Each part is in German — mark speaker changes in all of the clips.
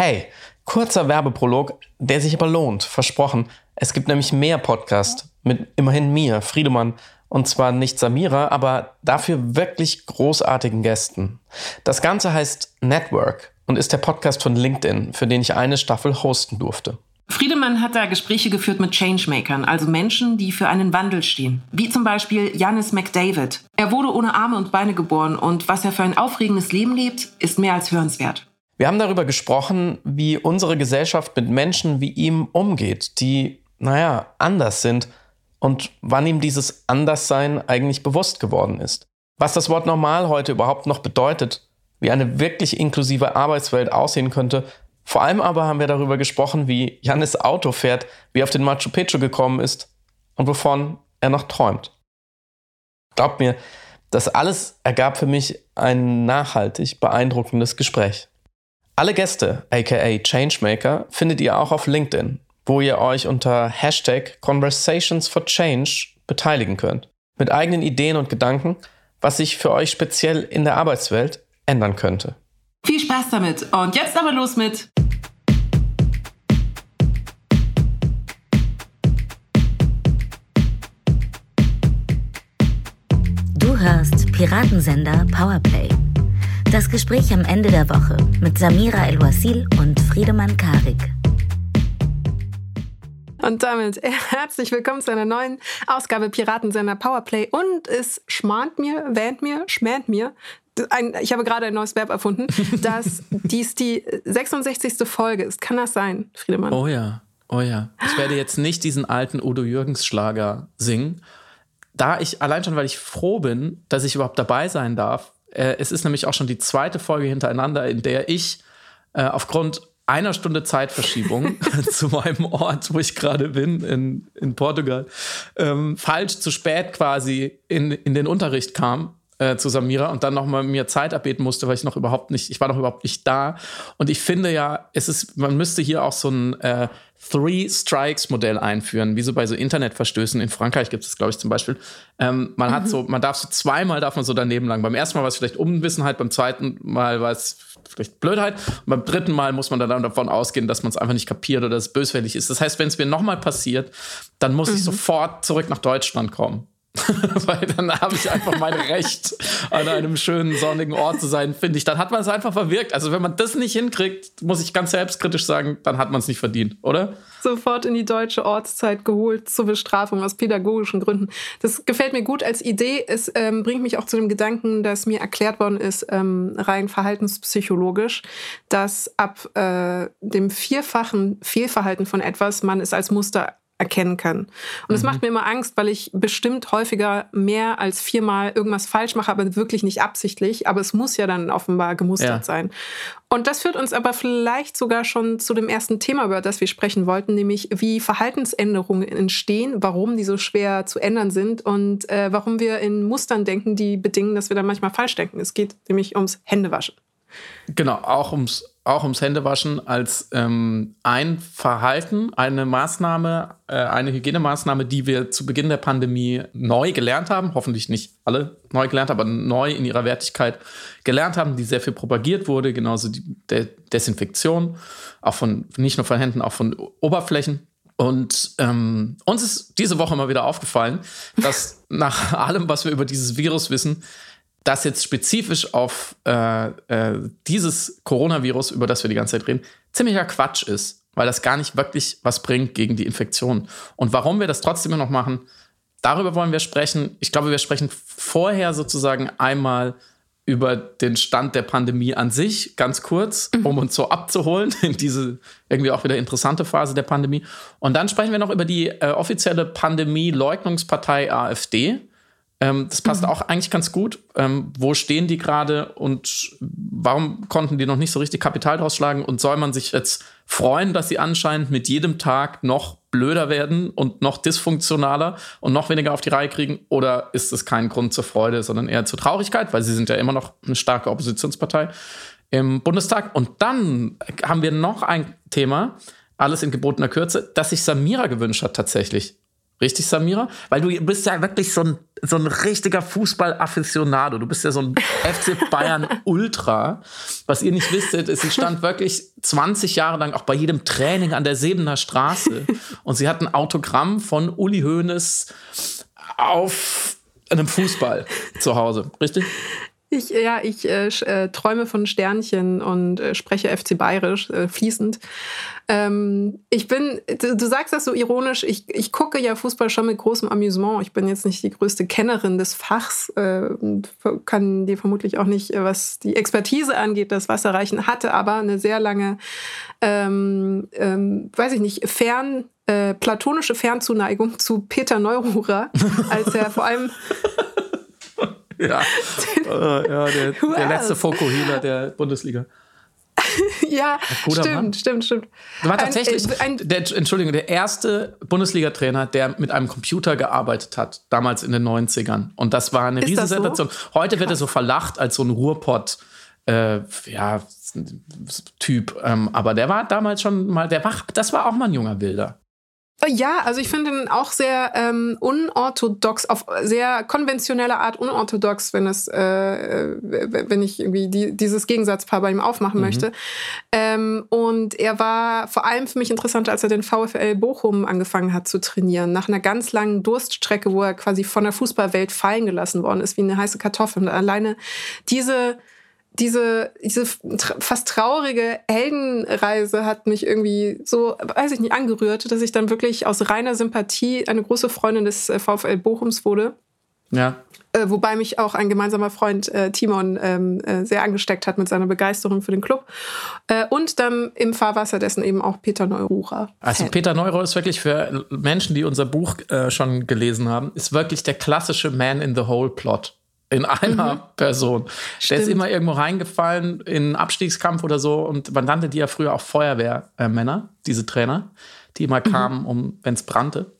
Speaker 1: Hey, kurzer Werbeprolog, der sich aber lohnt, versprochen. Es gibt nämlich mehr Podcast mit immerhin mir, Friedemann, und zwar nicht Samira, aber dafür wirklich großartigen Gästen. Das Ganze heißt Network und ist der Podcast von LinkedIn, für den ich eine Staffel hosten durfte.
Speaker 2: Friedemann hat da Gespräche geführt mit Changemakern, also Menschen, die für einen Wandel stehen. Wie zum Beispiel Janis McDavid. Er wurde ohne Arme und Beine geboren und was er für ein aufregendes Leben lebt, ist mehr als hörenswert.
Speaker 1: Wir haben darüber gesprochen, wie unsere Gesellschaft mit Menschen wie ihm umgeht, die, naja, anders sind und wann ihm dieses Anderssein eigentlich bewusst geworden ist. Was das Wort normal heute überhaupt noch bedeutet, wie eine wirklich inklusive Arbeitswelt aussehen könnte vor allem aber haben wir darüber gesprochen, wie Janis Auto fährt, wie er auf den Machu Picchu gekommen ist und wovon er noch träumt. Glaubt mir, das alles ergab für mich ein nachhaltig beeindruckendes Gespräch. Alle Gäste, aka Changemaker, findet ihr auch auf LinkedIn, wo ihr euch unter Hashtag Conversations for Change beteiligen könnt. Mit eigenen Ideen und Gedanken, was sich für euch speziell in der Arbeitswelt ändern könnte.
Speaker 2: Viel Spaß damit und jetzt aber los mit
Speaker 3: Du hörst Piratensender Powerplay. Das Gespräch am Ende der Woche mit Samira El-Wasil und Friedemann Karik.
Speaker 4: Und damit herzlich willkommen zu einer neuen Ausgabe Piratensender Powerplay. Und es schmahnt mir, wähnt mir, schmäht mir, ein, ich habe gerade ein neues Verb erfunden, dass dies die 66. Folge ist. Kann das sein, Friedemann?
Speaker 1: Oh ja, oh ja. Ich werde jetzt nicht diesen alten Udo Jürgens Schlager singen. Da ich, allein schon, weil ich froh bin, dass ich überhaupt dabei sein darf. Äh, es ist nämlich auch schon die zweite Folge hintereinander, in der ich äh, aufgrund einer Stunde Zeitverschiebung zu meinem Ort, wo ich gerade bin, in, in Portugal, ähm, falsch zu spät quasi in, in den Unterricht kam äh, zu Samira und dann nochmal mir Zeit erbeten musste, weil ich noch überhaupt nicht, ich war noch überhaupt nicht da. Und ich finde ja, es ist, man müsste hier auch so ein äh, Three Strikes Modell einführen, wie so bei so Internetverstößen. In Frankreich gibt es, glaube ich, zum Beispiel. Ähm, man mhm. hat so, man darf so zweimal darf man so daneben lang. Beim ersten Mal war es vielleicht Unwissenheit, beim zweiten Mal war es vielleicht Blödheit. Und beim dritten Mal muss man dann davon ausgehen, dass man es einfach nicht kapiert oder dass es böswillig ist. Das heißt, wenn es mir nochmal passiert, dann muss mhm. ich sofort zurück nach Deutschland kommen. Weil dann habe ich einfach mein Recht, an einem schönen sonnigen Ort zu sein, finde ich. Dann hat man es einfach verwirkt. Also wenn man das nicht hinkriegt, muss ich ganz selbstkritisch sagen, dann hat man es nicht verdient, oder?
Speaker 4: Sofort in die deutsche Ortszeit geholt zur Bestrafung aus pädagogischen Gründen. Das gefällt mir gut als Idee. Es ähm, bringt mich auch zu dem Gedanken, dass mir erklärt worden ist, ähm, rein verhaltenspsychologisch, dass ab äh, dem vierfachen Fehlverhalten von etwas man es als Muster erkennen kann. Und das mhm. macht mir immer Angst, weil ich bestimmt häufiger mehr als viermal irgendwas falsch mache, aber wirklich nicht absichtlich. Aber es muss ja dann offenbar gemustert ja. sein. Und das führt uns aber vielleicht sogar schon zu dem ersten Thema, über das wir sprechen wollten, nämlich wie Verhaltensänderungen entstehen, warum die so schwer zu ändern sind und äh, warum wir in Mustern denken, die bedingen, dass wir dann manchmal falsch denken. Es geht nämlich ums Händewaschen.
Speaker 1: Genau, auch ums, auch ums Händewaschen als ähm, ein Verhalten, eine Maßnahme, äh, eine Hygienemaßnahme, die wir zu Beginn der Pandemie neu gelernt haben. Hoffentlich nicht alle neu gelernt, aber neu in ihrer Wertigkeit gelernt haben, die sehr viel propagiert wurde. Genauso die De Desinfektion, auch von nicht nur von Händen, auch von Oberflächen. Und ähm, uns ist diese Woche mal wieder aufgefallen, dass nach allem, was wir über dieses Virus wissen, das jetzt spezifisch auf äh, äh, dieses Coronavirus, über das wir die ganze Zeit reden, ziemlicher Quatsch ist, weil das gar nicht wirklich was bringt gegen die Infektion. Und warum wir das trotzdem immer noch machen, darüber wollen wir sprechen. Ich glaube, wir sprechen vorher sozusagen einmal über den Stand der Pandemie an sich, ganz kurz, mhm. um uns so abzuholen in diese irgendwie auch wieder interessante Phase der Pandemie. Und dann sprechen wir noch über die äh, offizielle Pandemie-Leugnungspartei AfD ähm, das passt mhm. auch eigentlich ganz gut. Ähm, wo stehen die gerade und warum konnten die noch nicht so richtig Kapital draus schlagen? Und soll man sich jetzt freuen, dass sie anscheinend mit jedem Tag noch blöder werden und noch dysfunktionaler und noch weniger auf die Reihe kriegen? Oder ist es kein Grund zur Freude, sondern eher zur Traurigkeit, weil sie sind ja immer noch eine starke Oppositionspartei im Bundestag? Und dann haben wir noch ein Thema, alles in gebotener Kürze, das sich Samira gewünscht hat tatsächlich. Richtig, Samira? Weil du bist ja wirklich so ein so ein richtiger Fußball-Afficionado. Du bist ja so ein FC Bayern-Ultra. Was ihr nicht wisstet, ist, sie stand wirklich 20 Jahre lang auch bei jedem Training an der Sebener Straße. Und sie hat ein Autogramm von Uli Hoeneß auf einem Fußball zu Hause. Richtig?
Speaker 4: Ich, ja, ich äh, äh, träume von Sternchen und äh, spreche FC Bayerisch äh, fließend. Ähm, ich bin, du, du, sagst das so ironisch, ich, ich gucke ja Fußball schon mit großem Amüsement. Ich bin jetzt nicht die größte Kennerin des Fachs äh, und kann dir vermutlich auch nicht, äh, was die Expertise angeht, das Wasser reichen, hatte aber eine sehr lange, ähm, ähm, weiß ich nicht, fern, platonische Fernzuneigung zu Peter Neururer, als er vor allem
Speaker 1: ja, äh, ja der, der letzte Fokuhila der Bundesliga.
Speaker 4: ja, stimmt, Mann. stimmt, stimmt.
Speaker 1: Du war tatsächlich, ein, ein, der, Entschuldigung, der erste Bundesliga-Trainer, der mit einem Computer gearbeitet hat, damals in den 90ern. Und das war eine Riesensensation. So? Heute wird er so verlacht als so ein Ruhrpott, äh, ja, Typ. Ähm, aber der war damals schon mal, der war, das war auch mal ein junger Wilder.
Speaker 4: Ja, also ich finde ihn auch sehr ähm, unorthodox, auf sehr konventionelle Art unorthodox, wenn es, äh, wenn ich irgendwie die, dieses Gegensatzpaar bei ihm aufmachen mhm. möchte. Ähm, und er war vor allem für mich interessant, als er den VfL Bochum angefangen hat zu trainieren, nach einer ganz langen Durststrecke, wo er quasi von der Fußballwelt fallen gelassen worden ist, wie eine heiße Kartoffel. Und alleine diese diese, diese fast traurige Heldenreise hat mich irgendwie so, weiß ich nicht, angerührt, dass ich dann wirklich aus reiner Sympathie eine große Freundin des äh, VfL Bochums wurde.
Speaker 1: Ja.
Speaker 4: Äh, wobei mich auch ein gemeinsamer Freund äh, Timon ähm, äh, sehr angesteckt hat mit seiner Begeisterung für den Club. Äh, und dann im Fahrwasser dessen eben auch Peter Neururer.
Speaker 1: Also Peter Neururer ist wirklich für Menschen, die unser Buch äh, schon gelesen haben, ist wirklich der klassische Man in the Hole Plot in einer mhm. Person. Stimmt. Der ist immer irgendwo reingefallen in einen Abstiegskampf oder so und man nannte die ja früher auch Feuerwehrmänner, diese Trainer, die immer mhm. kamen, um, wenn es brannte.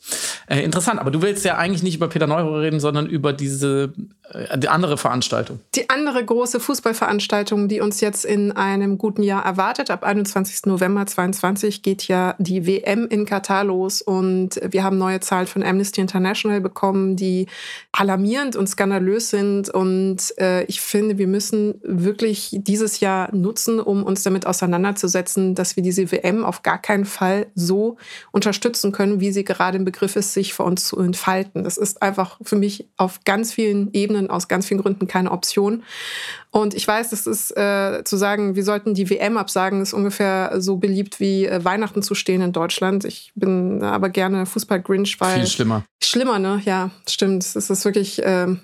Speaker 1: Äh, interessant, aber du willst ja eigentlich nicht über Peter Neurohr reden, sondern über diese äh, die andere Veranstaltung.
Speaker 4: Die andere große Fußballveranstaltung, die uns jetzt in einem guten Jahr erwartet. Ab 21. November 2022 geht ja die WM in Katar los und wir haben neue Zahlen von Amnesty International bekommen, die alarmierend und skandalös sind. Und äh, ich finde, wir müssen wirklich dieses Jahr nutzen, um uns damit auseinanderzusetzen, dass wir diese WM auf gar keinen Fall so unterstützen können, wie sie gerade im Begriff ist, sich für uns zu entfalten. Das ist einfach für mich auf ganz vielen Ebenen aus ganz vielen Gründen keine Option. Und ich weiß, das ist äh, zu sagen, wir sollten die WM absagen, ist ungefähr so beliebt wie äh, Weihnachten zu stehen in Deutschland. Ich bin aber gerne Fußball-Grinch, weil.
Speaker 1: Viel schlimmer.
Speaker 4: Schlimmer, ne? Ja, stimmt. Es ist wirklich. Äh,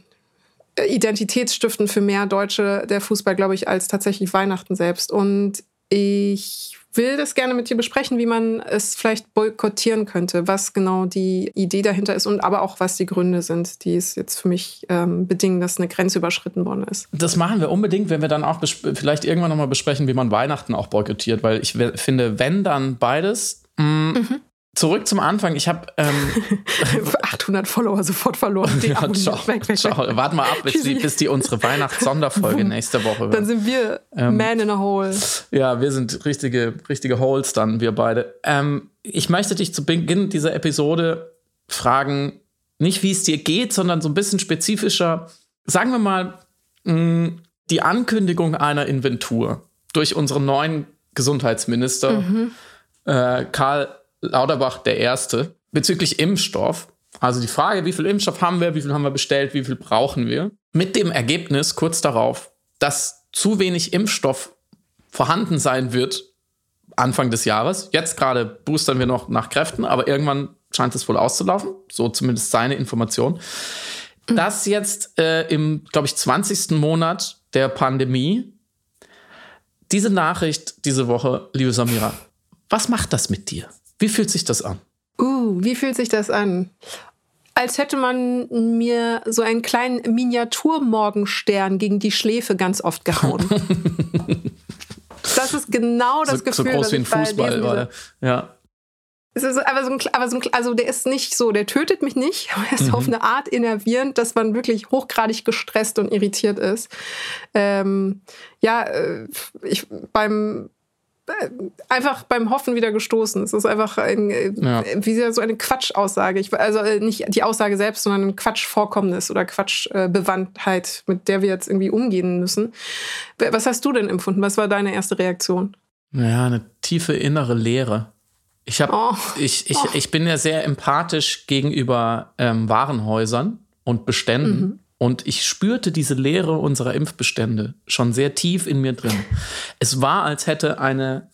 Speaker 4: identitätsstiftend für mehr Deutsche der Fußball, glaube ich, als tatsächlich Weihnachten selbst. Und ich will das gerne mit dir besprechen, wie man es vielleicht boykottieren könnte, was genau die Idee dahinter ist und aber auch was die Gründe sind, die es jetzt für mich ähm, bedingen, dass eine Grenze überschritten worden ist.
Speaker 1: Das machen wir unbedingt, wenn wir dann auch vielleicht irgendwann nochmal besprechen, wie man Weihnachten auch boykottiert, weil ich finde, wenn dann beides. Mh, mm, mhm. Zurück zum Anfang. Ich habe ähm,
Speaker 4: 800 Follower sofort verloren.
Speaker 1: ja, ciao, weg, weg, ciao. Warte mal ab, bis die, bis die unsere Weihnachts-Sonderfolge nächste Woche.
Speaker 4: Dann sind wir ähm, Man in a Hole.
Speaker 1: Ja, wir sind richtige, richtige Holes dann, wir beide. Ähm, ich möchte dich zu Beginn dieser Episode fragen, nicht wie es dir geht, sondern so ein bisschen spezifischer. Sagen wir mal, mh, die Ankündigung einer Inventur durch unseren neuen Gesundheitsminister mhm. äh, Karl Lauterbach der Erste bezüglich Impfstoff. Also die Frage, wie viel Impfstoff haben wir, wie viel haben wir bestellt, wie viel brauchen wir. Mit dem Ergebnis kurz darauf, dass zu wenig Impfstoff vorhanden sein wird Anfang des Jahres. Jetzt gerade boostern wir noch nach Kräften, aber irgendwann scheint es wohl auszulaufen. So zumindest seine Information. Das jetzt äh, im, glaube ich, 20. Monat der Pandemie. Diese Nachricht diese Woche, liebe Samira, was macht das mit dir? Wie fühlt sich das an?
Speaker 4: Uh, wie fühlt sich das an? Als hätte man mir so einen kleinen Miniatur-Morgenstern gegen die Schläfe ganz oft gehauen. das ist genau das
Speaker 1: so,
Speaker 4: Gefühl,
Speaker 1: so groß wie ein Fußball, war, ja.
Speaker 4: Es ist aber so ein, aber so ein, also der ist nicht so, der tötet mich nicht, aber er ist mhm. auf eine Art innervierend, dass man wirklich hochgradig gestresst und irritiert ist. Ähm, ja, äh, ich beim einfach beim Hoffen wieder gestoßen. Es ist einfach ein, äh, ja. wie so eine Quatschaussage. Ich, also äh, nicht die Aussage selbst, sondern ein Quatschvorkommnis oder Quatschbewandtheit, mit der wir jetzt irgendwie umgehen müssen. Was hast du denn empfunden? Was war deine erste Reaktion?
Speaker 1: Ja, eine tiefe innere Leere. Ich, hab, oh. ich, ich, oh. ich bin ja sehr empathisch gegenüber ähm, Warenhäusern und Beständen. Mhm. Und ich spürte diese Leere unserer Impfbestände schon sehr tief in mir drin. Es war, als hätte eine,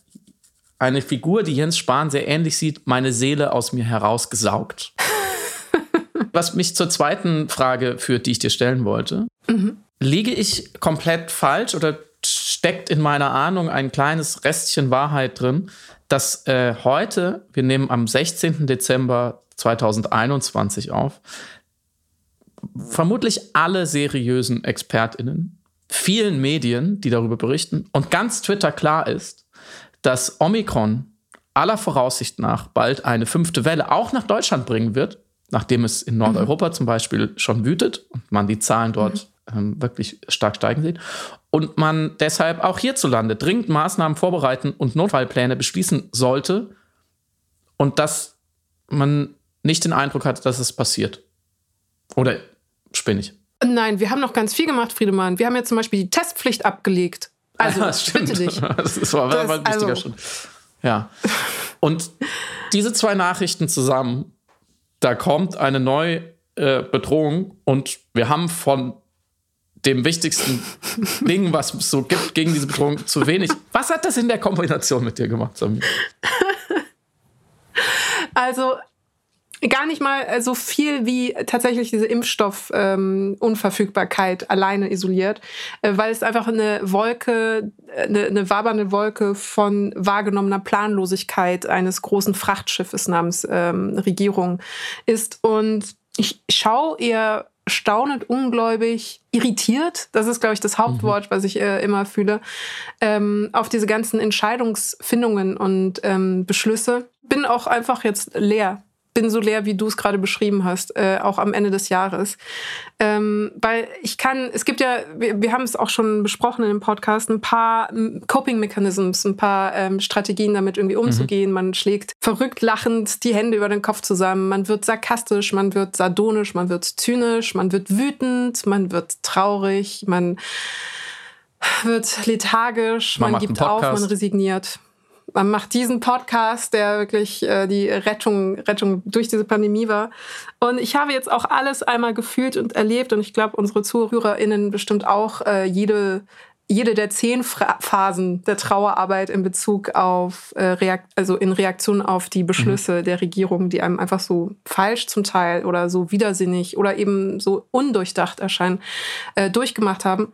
Speaker 1: eine Figur, die Jens Spahn sehr ähnlich sieht, meine Seele aus mir herausgesaugt. Was mich zur zweiten Frage führt, die ich dir stellen wollte. Mhm. Liege ich komplett falsch oder steckt in meiner Ahnung ein kleines Restchen Wahrheit drin, dass äh, heute, wir nehmen am 16. Dezember 2021 auf, vermutlich alle seriösen ExpertInnen, vielen Medien, die darüber berichten und ganz Twitter klar ist, dass Omikron aller Voraussicht nach bald eine fünfte Welle auch nach Deutschland bringen wird, nachdem es in Nordeuropa mhm. zum Beispiel schon wütet und man die Zahlen dort mhm. ähm, wirklich stark steigen sieht. Und man deshalb auch hierzulande dringend Maßnahmen vorbereiten und Notfallpläne beschließen sollte und dass man nicht den Eindruck hat, dass es passiert. Oder spinne ich?
Speaker 4: Nein, wir haben noch ganz viel gemacht, Friedemann. Wir haben ja zum Beispiel die Testpflicht abgelegt. Also, ja, bitte dich.
Speaker 1: Das war, das, war ein wichtiger also. Schritt. Ja. Und diese zwei Nachrichten zusammen, da kommt eine neue äh, Bedrohung und wir haben von dem wichtigsten Ding, was es so gibt gegen diese Bedrohung, zu wenig. Was hat das in der Kombination mit dir gemacht, Samir?
Speaker 4: Also gar nicht mal äh, so viel wie tatsächlich diese Impfstoffunverfügbarkeit ähm, alleine isoliert, äh, weil es einfach eine Wolke, eine, eine wabernde Wolke von wahrgenommener Planlosigkeit eines großen Frachtschiffes namens ähm, Regierung ist. Und ich schaue eher staunend, ungläubig, irritiert, das ist, glaube ich, das Hauptwort, mhm. was ich äh, immer fühle, ähm, auf diese ganzen Entscheidungsfindungen und ähm, Beschlüsse. Bin auch einfach jetzt leer bin so leer, wie du es gerade beschrieben hast, äh, auch am Ende des Jahres. Ähm, weil ich kann, es gibt ja, wir, wir haben es auch schon besprochen in dem Podcast, ein paar Coping Mechanisms, ein paar ähm, Strategien damit irgendwie umzugehen. Mhm. Man schlägt verrückt lachend die Hände über den Kopf zusammen, man wird sarkastisch, man wird sardonisch, man wird zynisch, man wird wütend, man wird traurig, man wird lethargisch, man, man gibt auf, man resigniert man macht diesen Podcast, der wirklich äh, die Rettung, Rettung durch diese Pandemie war. Und ich habe jetzt auch alles einmal gefühlt und erlebt und ich glaube, unsere ZuhörerInnen bestimmt auch äh, jede, jede der zehn Fra Phasen der Trauerarbeit in Bezug auf, äh, Reakt also in Reaktion auf die Beschlüsse mhm. der Regierung, die einem einfach so falsch zum Teil oder so widersinnig oder eben so undurchdacht erscheinen, äh, durchgemacht haben.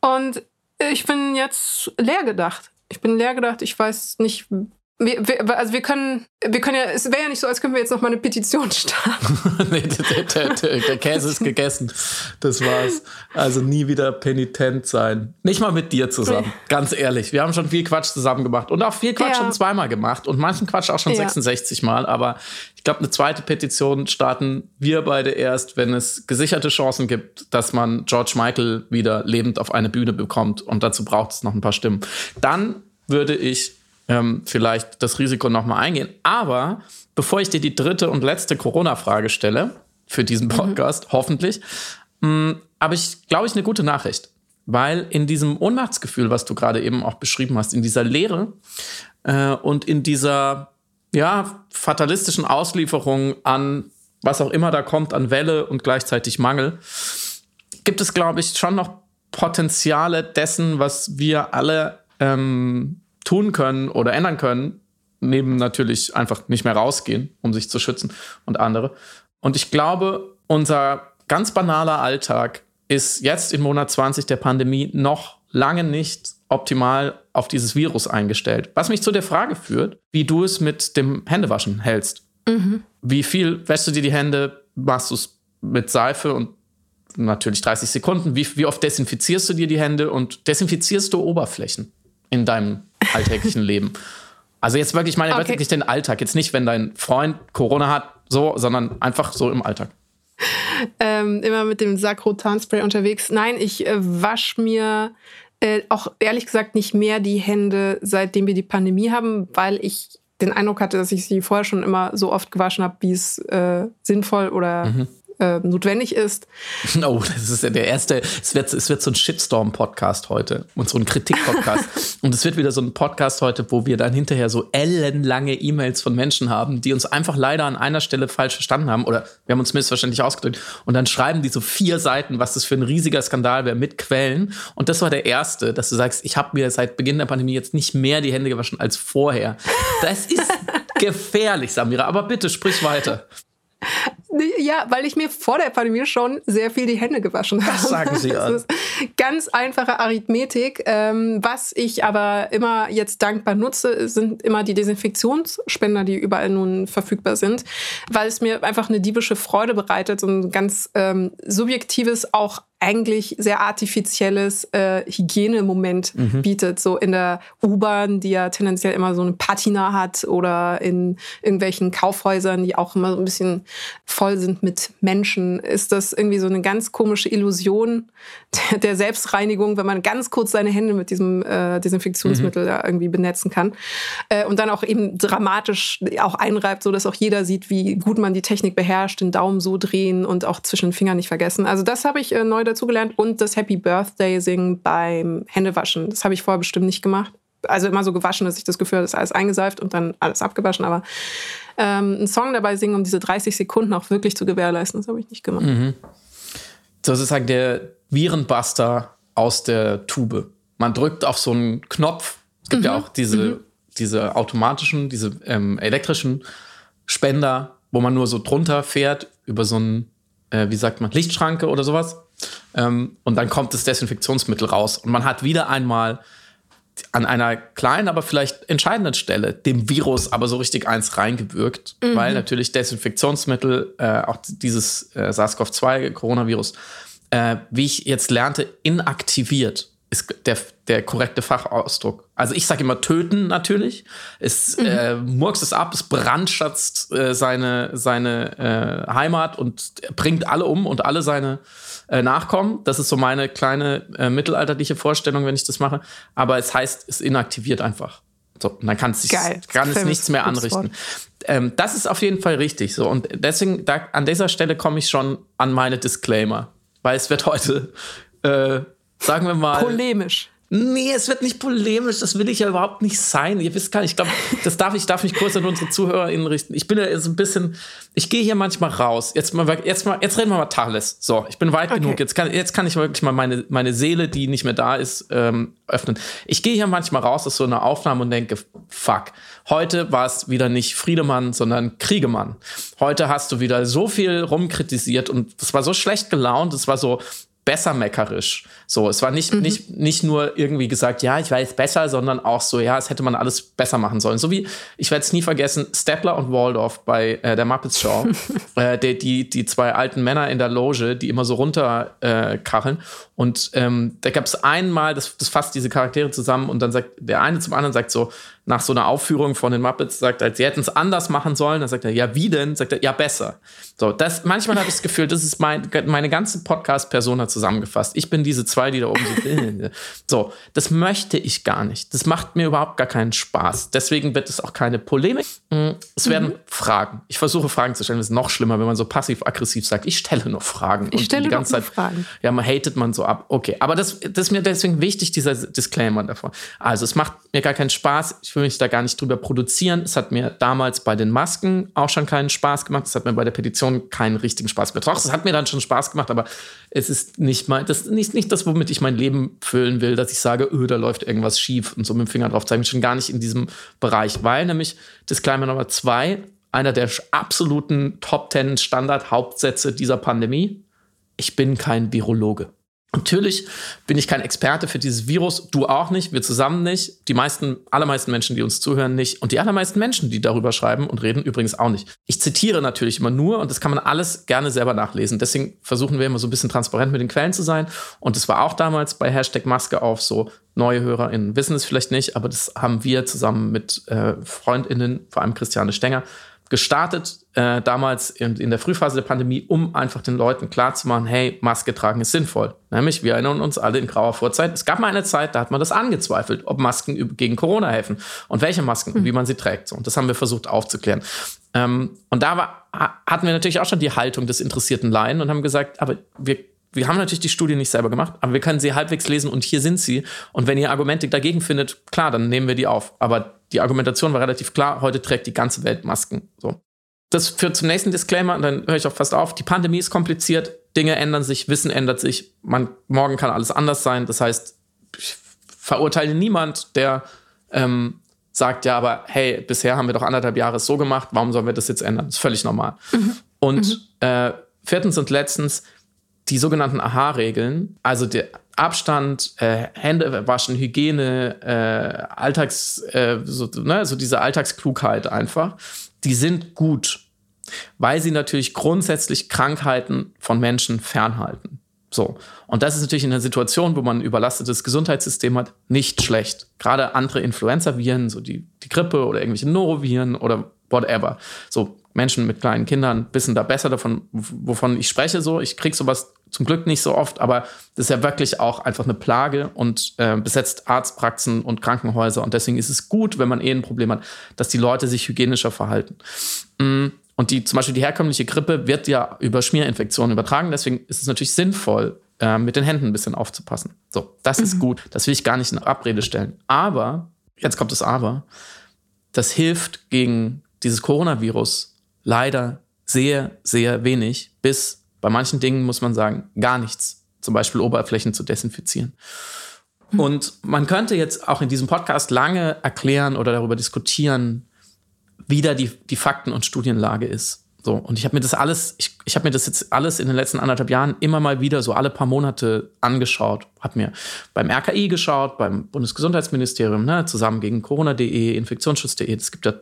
Speaker 4: Und ich bin jetzt leer gedacht ich bin leer gedacht, ich weiß nicht. Wir, wir, also wir können, wir können ja, es wäre ja nicht so, als können wir jetzt noch mal eine Petition starten.
Speaker 1: nee, der, der, der, der, Käse ist gegessen. Das war's. Also nie wieder penitent sein. Nicht mal mit dir zusammen. Ganz ehrlich. Wir haben schon viel Quatsch zusammen gemacht und auch viel Quatsch ja. schon zweimal gemacht und manchen Quatsch auch schon ja. 66 Mal. Aber ich glaube, eine zweite Petition starten wir beide erst, wenn es gesicherte Chancen gibt, dass man George Michael wieder lebend auf eine Bühne bekommt. Und dazu braucht es noch ein paar Stimmen. Dann würde ich ähm, vielleicht das Risiko nochmal eingehen. Aber bevor ich dir die dritte und letzte Corona-Frage stelle, für diesen mhm. Podcast, mhm. hoffentlich, ähm, habe ich, glaube ich, eine gute Nachricht. Weil in diesem Ohnmachtsgefühl, was du gerade eben auch beschrieben hast, in dieser Leere äh, und in dieser ja, fatalistischen Auslieferung an was auch immer da kommt, an Welle und gleichzeitig Mangel, gibt es, glaube ich, schon noch Potenziale dessen, was wir alle ähm, tun können oder ändern können, neben natürlich einfach nicht mehr rausgehen, um sich zu schützen und andere. Und ich glaube, unser ganz banaler Alltag ist jetzt im Monat 20 der Pandemie noch lange nicht optimal auf dieses Virus eingestellt. Was mich zu der Frage führt, wie du es mit dem Händewaschen hältst. Mhm. Wie viel wäschst du dir die Hände? Machst du es mit Seife und natürlich 30 Sekunden? Wie, wie oft desinfizierst du dir die Hände und desinfizierst du Oberflächen in deinem alltäglichen Leben? Also jetzt wirklich, ich meine okay. wirklich den Alltag. Jetzt nicht, wenn dein Freund Corona hat, so, sondern einfach so im Alltag.
Speaker 4: Ähm, immer mit dem Sakrotan-Spray unterwegs. Nein, ich äh, wasche mir Äh, auch ehrlich gesagt nicht mehr die Hände, seitdem wir die Pandemie haben, weil ich den Eindruck hatte, dass ich sie vorher schon immer so oft gewaschen habe, wie es äh, sinnvoll oder mhm äh, notwendig ist.
Speaker 1: Oh, das ist ja der erste. Es wird, es wird so ein Shitstorm-Podcast heute und so ein Kritik-Podcast. und es wird wieder so ein Podcast heute, wo wir dann hinterher so ellenlange E-Mails von Menschen haben, die uns einfach leider an einer Stelle falsch verstanden haben oder wir haben uns missverständlich ausgedrückt. Und dann schreiben die so vier Seiten, was das für ein riesiger Skandal wäre mit Quellen. Und das war der erste, dass du sagst, ich habe mir seit Beginn der Pandemie jetzt nicht mehr die Hände gewaschen als vorher. Das ist gefährlich, Samira. Aber bitte sprich weiter.
Speaker 4: Ja, weil ich mir vor der Pandemie schon sehr viel die Hände gewaschen habe.
Speaker 1: Das sagen Sie
Speaker 4: an. Ganz einfache Arithmetik. Ähm, was ich aber immer jetzt dankbar nutze, sind immer die Desinfektionsspender, die überall nun verfügbar sind, weil es mir einfach eine diebische Freude bereitet und ein ganz ähm, subjektives, auch eigentlich sehr artifizielles äh, Hygienemoment mhm. bietet. So in der U-Bahn, die ja tendenziell immer so eine Patina hat oder in irgendwelchen Kaufhäusern, die auch immer so ein bisschen voll sind mit Menschen, ist das irgendwie so eine ganz komische Illusion der, der Selbstreinigung, wenn man ganz kurz seine Hände mit diesem äh, Desinfektionsmittel mhm. irgendwie benetzen kann. Äh, und dann auch eben dramatisch auch einreibt, so dass auch jeder sieht, wie gut man die Technik beherrscht, den Daumen so drehen und auch zwischen den Fingern nicht vergessen. Also das habe ich äh, neu dazugelernt und das Happy Birthday singen beim Händewaschen. Das habe ich vorher bestimmt nicht gemacht. Also immer so gewaschen, dass ich das Gefühl habe, das ist alles eingeseift und dann alles abgewaschen. Aber ähm, einen Song dabei singen, um diese 30 Sekunden auch wirklich zu gewährleisten, das habe ich nicht gemacht. Mhm.
Speaker 1: Sozusagen der Virenbuster aus der Tube. Man drückt auf so einen Knopf. Es gibt mhm. ja auch diese, mhm. diese automatischen, diese ähm, elektrischen Spender, wo man nur so drunter fährt über so einen, äh, wie sagt man, Lichtschranke oder sowas. Ähm, und dann kommt das Desinfektionsmittel raus. Und man hat wieder einmal an einer kleinen, aber vielleicht entscheidenden Stelle dem Virus aber so richtig eins reingewirkt, mhm. weil natürlich Desinfektionsmittel, äh, auch dieses äh, SARS-CoV-2-Coronavirus, äh, wie ich jetzt lernte, inaktiviert ist der, der korrekte Fachausdruck. Also ich sage immer töten natürlich. Es mhm. äh, murks es ab, es brandschatzt äh, seine, seine äh, Heimat und bringt alle um und alle seine äh, nachkommen. Das ist so meine kleine äh, mittelalterliche Vorstellung, wenn ich das mache. Aber es heißt, es inaktiviert einfach. So, und dann kann es, Geil. kann es nichts mehr anrichten. Ähm, das ist auf jeden Fall richtig. So, und deswegen, da, an dieser Stelle komme ich schon an meine Disclaimer. Weil es wird heute, äh, sagen wir mal.
Speaker 4: Polemisch.
Speaker 1: Nee, es wird nicht polemisch, das will ich ja überhaupt nicht sein. Ihr wisst gar nicht, ich glaube, das darf ich, darf ich kurz an unsere ZuhörerInnen richten. Ich bin ja so ein bisschen, ich gehe hier manchmal raus. Jetzt mal, jetzt mal, jetzt reden wir mal Tacheles. So, ich bin weit okay. genug. Jetzt kann, jetzt kann ich wirklich mal meine, meine Seele, die nicht mehr da ist, ähm, öffnen. Ich gehe hier manchmal raus aus so einer Aufnahme und denke, fuck, heute war es wieder nicht Friedemann, sondern Kriegemann. Heute hast du wieder so viel rumkritisiert und es war so schlecht gelaunt, es war so, bessermeckerisch. So, es war nicht, mhm. nicht, nicht nur irgendwie gesagt, ja, ich weiß besser, sondern auch so, ja, es hätte man alles besser machen sollen. So wie, ich werde es nie vergessen, Stepler und Waldorf bei äh, der Muppets Show. äh, die, die, die zwei alten Männer in der Loge, die immer so runterkacheln. Äh, und ähm, da gab es einmal, das, das fasst diese Charaktere zusammen und dann sagt der eine zum anderen sagt so, nach so einer Aufführung von den Muppets sagt er, sie hätten es anders machen sollen. Dann sagt er, ja, wie denn? Sagt er, ja, besser. So, das, manchmal habe ich das Gefühl, das ist mein, meine ganze Podcast-Persona zusammengefasst. Ich bin diese zwei, die da oben so, so, das möchte ich gar nicht. Das macht mir überhaupt gar keinen Spaß. Deswegen wird es auch keine Polemik. Mm, es werden mhm. Fragen. Ich versuche Fragen zu stellen. Das ist noch schlimmer, wenn man so passiv-aggressiv sagt, ich stelle nur Fragen.
Speaker 4: Ich stelle
Speaker 1: die
Speaker 4: ganze Zeit, Fragen.
Speaker 1: Ja, man hatet man so ab. Okay, aber das, das ist mir deswegen wichtig, dieser Disclaimer davor. Also, es macht mir gar keinen Spaß. Ich will mich da gar nicht drüber produzieren. Es hat mir damals bei den Masken auch schon keinen Spaß gemacht. Es hat mir bei der Petition keinen richtigen Spaß gemacht. Doch, es hat mir dann schon Spaß gemacht, aber es ist nicht mal, das nicht, nicht das, womit ich mein Leben füllen will, dass ich sage, öh, da läuft irgendwas schief und so mit dem Finger drauf zeigen. Schon gar nicht in diesem Bereich, weil nämlich Disclaimer Nummer zwei, einer der absoluten Top Ten Standard Hauptsätze dieser Pandemie. Ich bin kein Virologe. Natürlich bin ich kein Experte für dieses Virus, du auch nicht, wir zusammen nicht, die meisten, allermeisten Menschen, die uns zuhören, nicht und die allermeisten Menschen, die darüber schreiben und reden, übrigens auch nicht. Ich zitiere natürlich immer nur und das kann man alles gerne selber nachlesen. Deswegen versuchen wir immer so ein bisschen transparent mit den Quellen zu sein und das war auch damals bei Hashtag Maske auf so. Neue HörerInnen wissen es vielleicht nicht, aber das haben wir zusammen mit äh, FreundInnen, vor allem Christiane Stenger, gestartet, äh, damals in, in, der Frühphase der Pandemie, um einfach den Leuten klarzumachen, hey, Maske tragen ist sinnvoll. Nämlich, wir erinnern uns alle in grauer Vorzeit, es gab mal eine Zeit, da hat man das angezweifelt, ob Masken gegen Corona helfen und welche Masken mhm. und wie man sie trägt. So, und das haben wir versucht aufzuklären. Ähm, und da war, hatten wir natürlich auch schon die Haltung des interessierten Laien und haben gesagt, aber wir wir haben natürlich die Studie nicht selber gemacht, aber wir können sie halbwegs lesen und hier sind sie. Und wenn ihr Argumente dagegen findet, klar, dann nehmen wir die auf. Aber die Argumentation war relativ klar, heute trägt die ganze Welt Masken. So. Das führt zum nächsten Disclaimer und dann höre ich auch fast auf. Die Pandemie ist kompliziert, Dinge ändern sich, Wissen ändert sich. Man, morgen kann alles anders sein. Das heißt, ich verurteile niemand, der ähm, sagt, ja, aber hey, bisher haben wir doch anderthalb Jahre so gemacht, warum sollen wir das jetzt ändern? Das ist völlig normal. Mhm. Und mhm. Äh, viertens und letztens, die sogenannten AHA-Regeln, also der Abstand, äh, Hände waschen, Hygiene, äh, Alltags, äh, so, ne, so diese Alltagsklugheit einfach, die sind gut, weil sie natürlich grundsätzlich Krankheiten von Menschen fernhalten. So. Und das ist natürlich in einer Situation, wo man ein überlastetes Gesundheitssystem hat, nicht schlecht. Gerade andere Influenza-Viren, so die, die Grippe oder irgendwelche Noroviren oder whatever. So Menschen mit kleinen Kindern wissen da besser davon, wovon ich spreche. So, ich kriege sowas zum Glück nicht so oft, aber das ist ja wirklich auch einfach eine Plage und äh, besetzt Arztpraxen und Krankenhäuser. Und deswegen ist es gut, wenn man eh ein Problem hat, dass die Leute sich hygienischer verhalten. Mm, und die, zum Beispiel die herkömmliche Grippe wird ja über Schmierinfektionen übertragen. Deswegen ist es natürlich sinnvoll, äh, mit den Händen ein bisschen aufzupassen. So, das mhm. ist gut. Das will ich gar nicht in Abrede stellen. Aber, jetzt kommt das Aber, das hilft gegen dieses Coronavirus leider sehr, sehr wenig, bis bei manchen Dingen muss man sagen, gar nichts. Zum Beispiel Oberflächen zu desinfizieren. Hm. Und man könnte jetzt auch in diesem Podcast lange erklären oder darüber diskutieren, wie da die, die Fakten- und Studienlage ist. So, und ich habe mir das alles, ich, ich habe mir das jetzt alles in den letzten anderthalb Jahren immer mal wieder so alle paar Monate angeschaut. Habe mir beim RKI geschaut, beim Bundesgesundheitsministerium, ne, zusammen gegen Corona.de, Infektionsschutz.de. Es gibt ja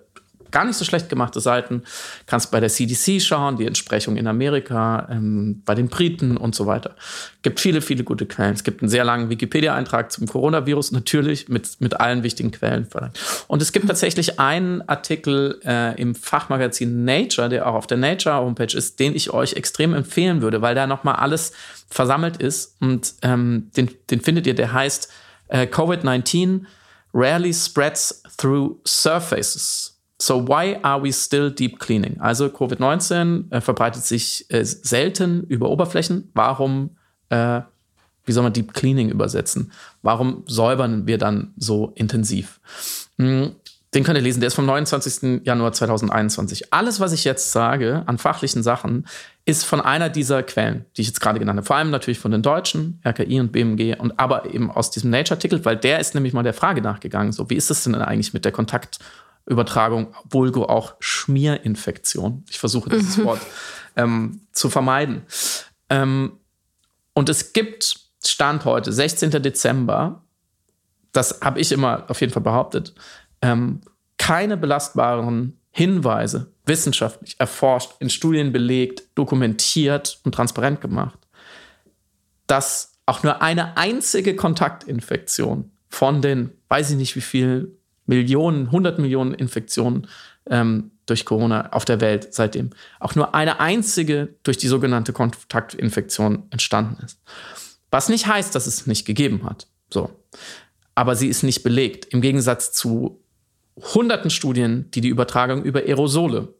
Speaker 1: gar nicht so schlecht gemachte Seiten. Kannst bei der CDC schauen, die Entsprechung in Amerika, ähm, bei den Briten und so weiter. Gibt viele, viele gute Quellen. Es gibt einen sehr langen Wikipedia-Eintrag zum Coronavirus, natürlich mit, mit allen wichtigen Quellen. Und es gibt tatsächlich einen Artikel äh, im Fachmagazin Nature, der auch auf der Nature-Homepage ist, den ich euch extrem empfehlen würde, weil da nochmal alles versammelt ist. Und ähm, den, den findet ihr, der heißt äh, Covid-19 rarely spreads through surfaces. So why are we still deep cleaning? Also Covid-19 äh, verbreitet sich äh, selten über Oberflächen. Warum, äh, wie soll man Deep Cleaning übersetzen? Warum säubern wir dann so intensiv? Hm, den könnt ihr lesen, der ist vom 29. Januar 2021. Alles, was ich jetzt sage an fachlichen Sachen, ist von einer dieser Quellen, die ich jetzt gerade genannt habe. Vor allem natürlich von den Deutschen, RKI und BMG, und aber eben aus diesem Nature-Artikel, weil der ist nämlich mal der Frage nachgegangen, so wie ist es denn eigentlich mit der Kontakt- Übertragung, vulgo auch Schmierinfektion. Ich versuche dieses mhm. Wort ähm, zu vermeiden. Ähm, und es gibt Stand heute, 16. Dezember, das habe ich immer auf jeden Fall behauptet, ähm, keine belastbaren Hinweise, wissenschaftlich erforscht, in Studien belegt, dokumentiert und transparent gemacht, dass auch nur eine einzige Kontaktinfektion von den, weiß ich nicht wie viel Millionen, 100 Millionen Infektionen ähm, durch Corona auf der Welt seitdem. Auch nur eine einzige durch die sogenannte Kontaktinfektion entstanden ist. Was nicht heißt, dass es nicht gegeben hat. So. Aber sie ist nicht belegt. Im Gegensatz zu hunderten Studien, die die Übertragung über Aerosole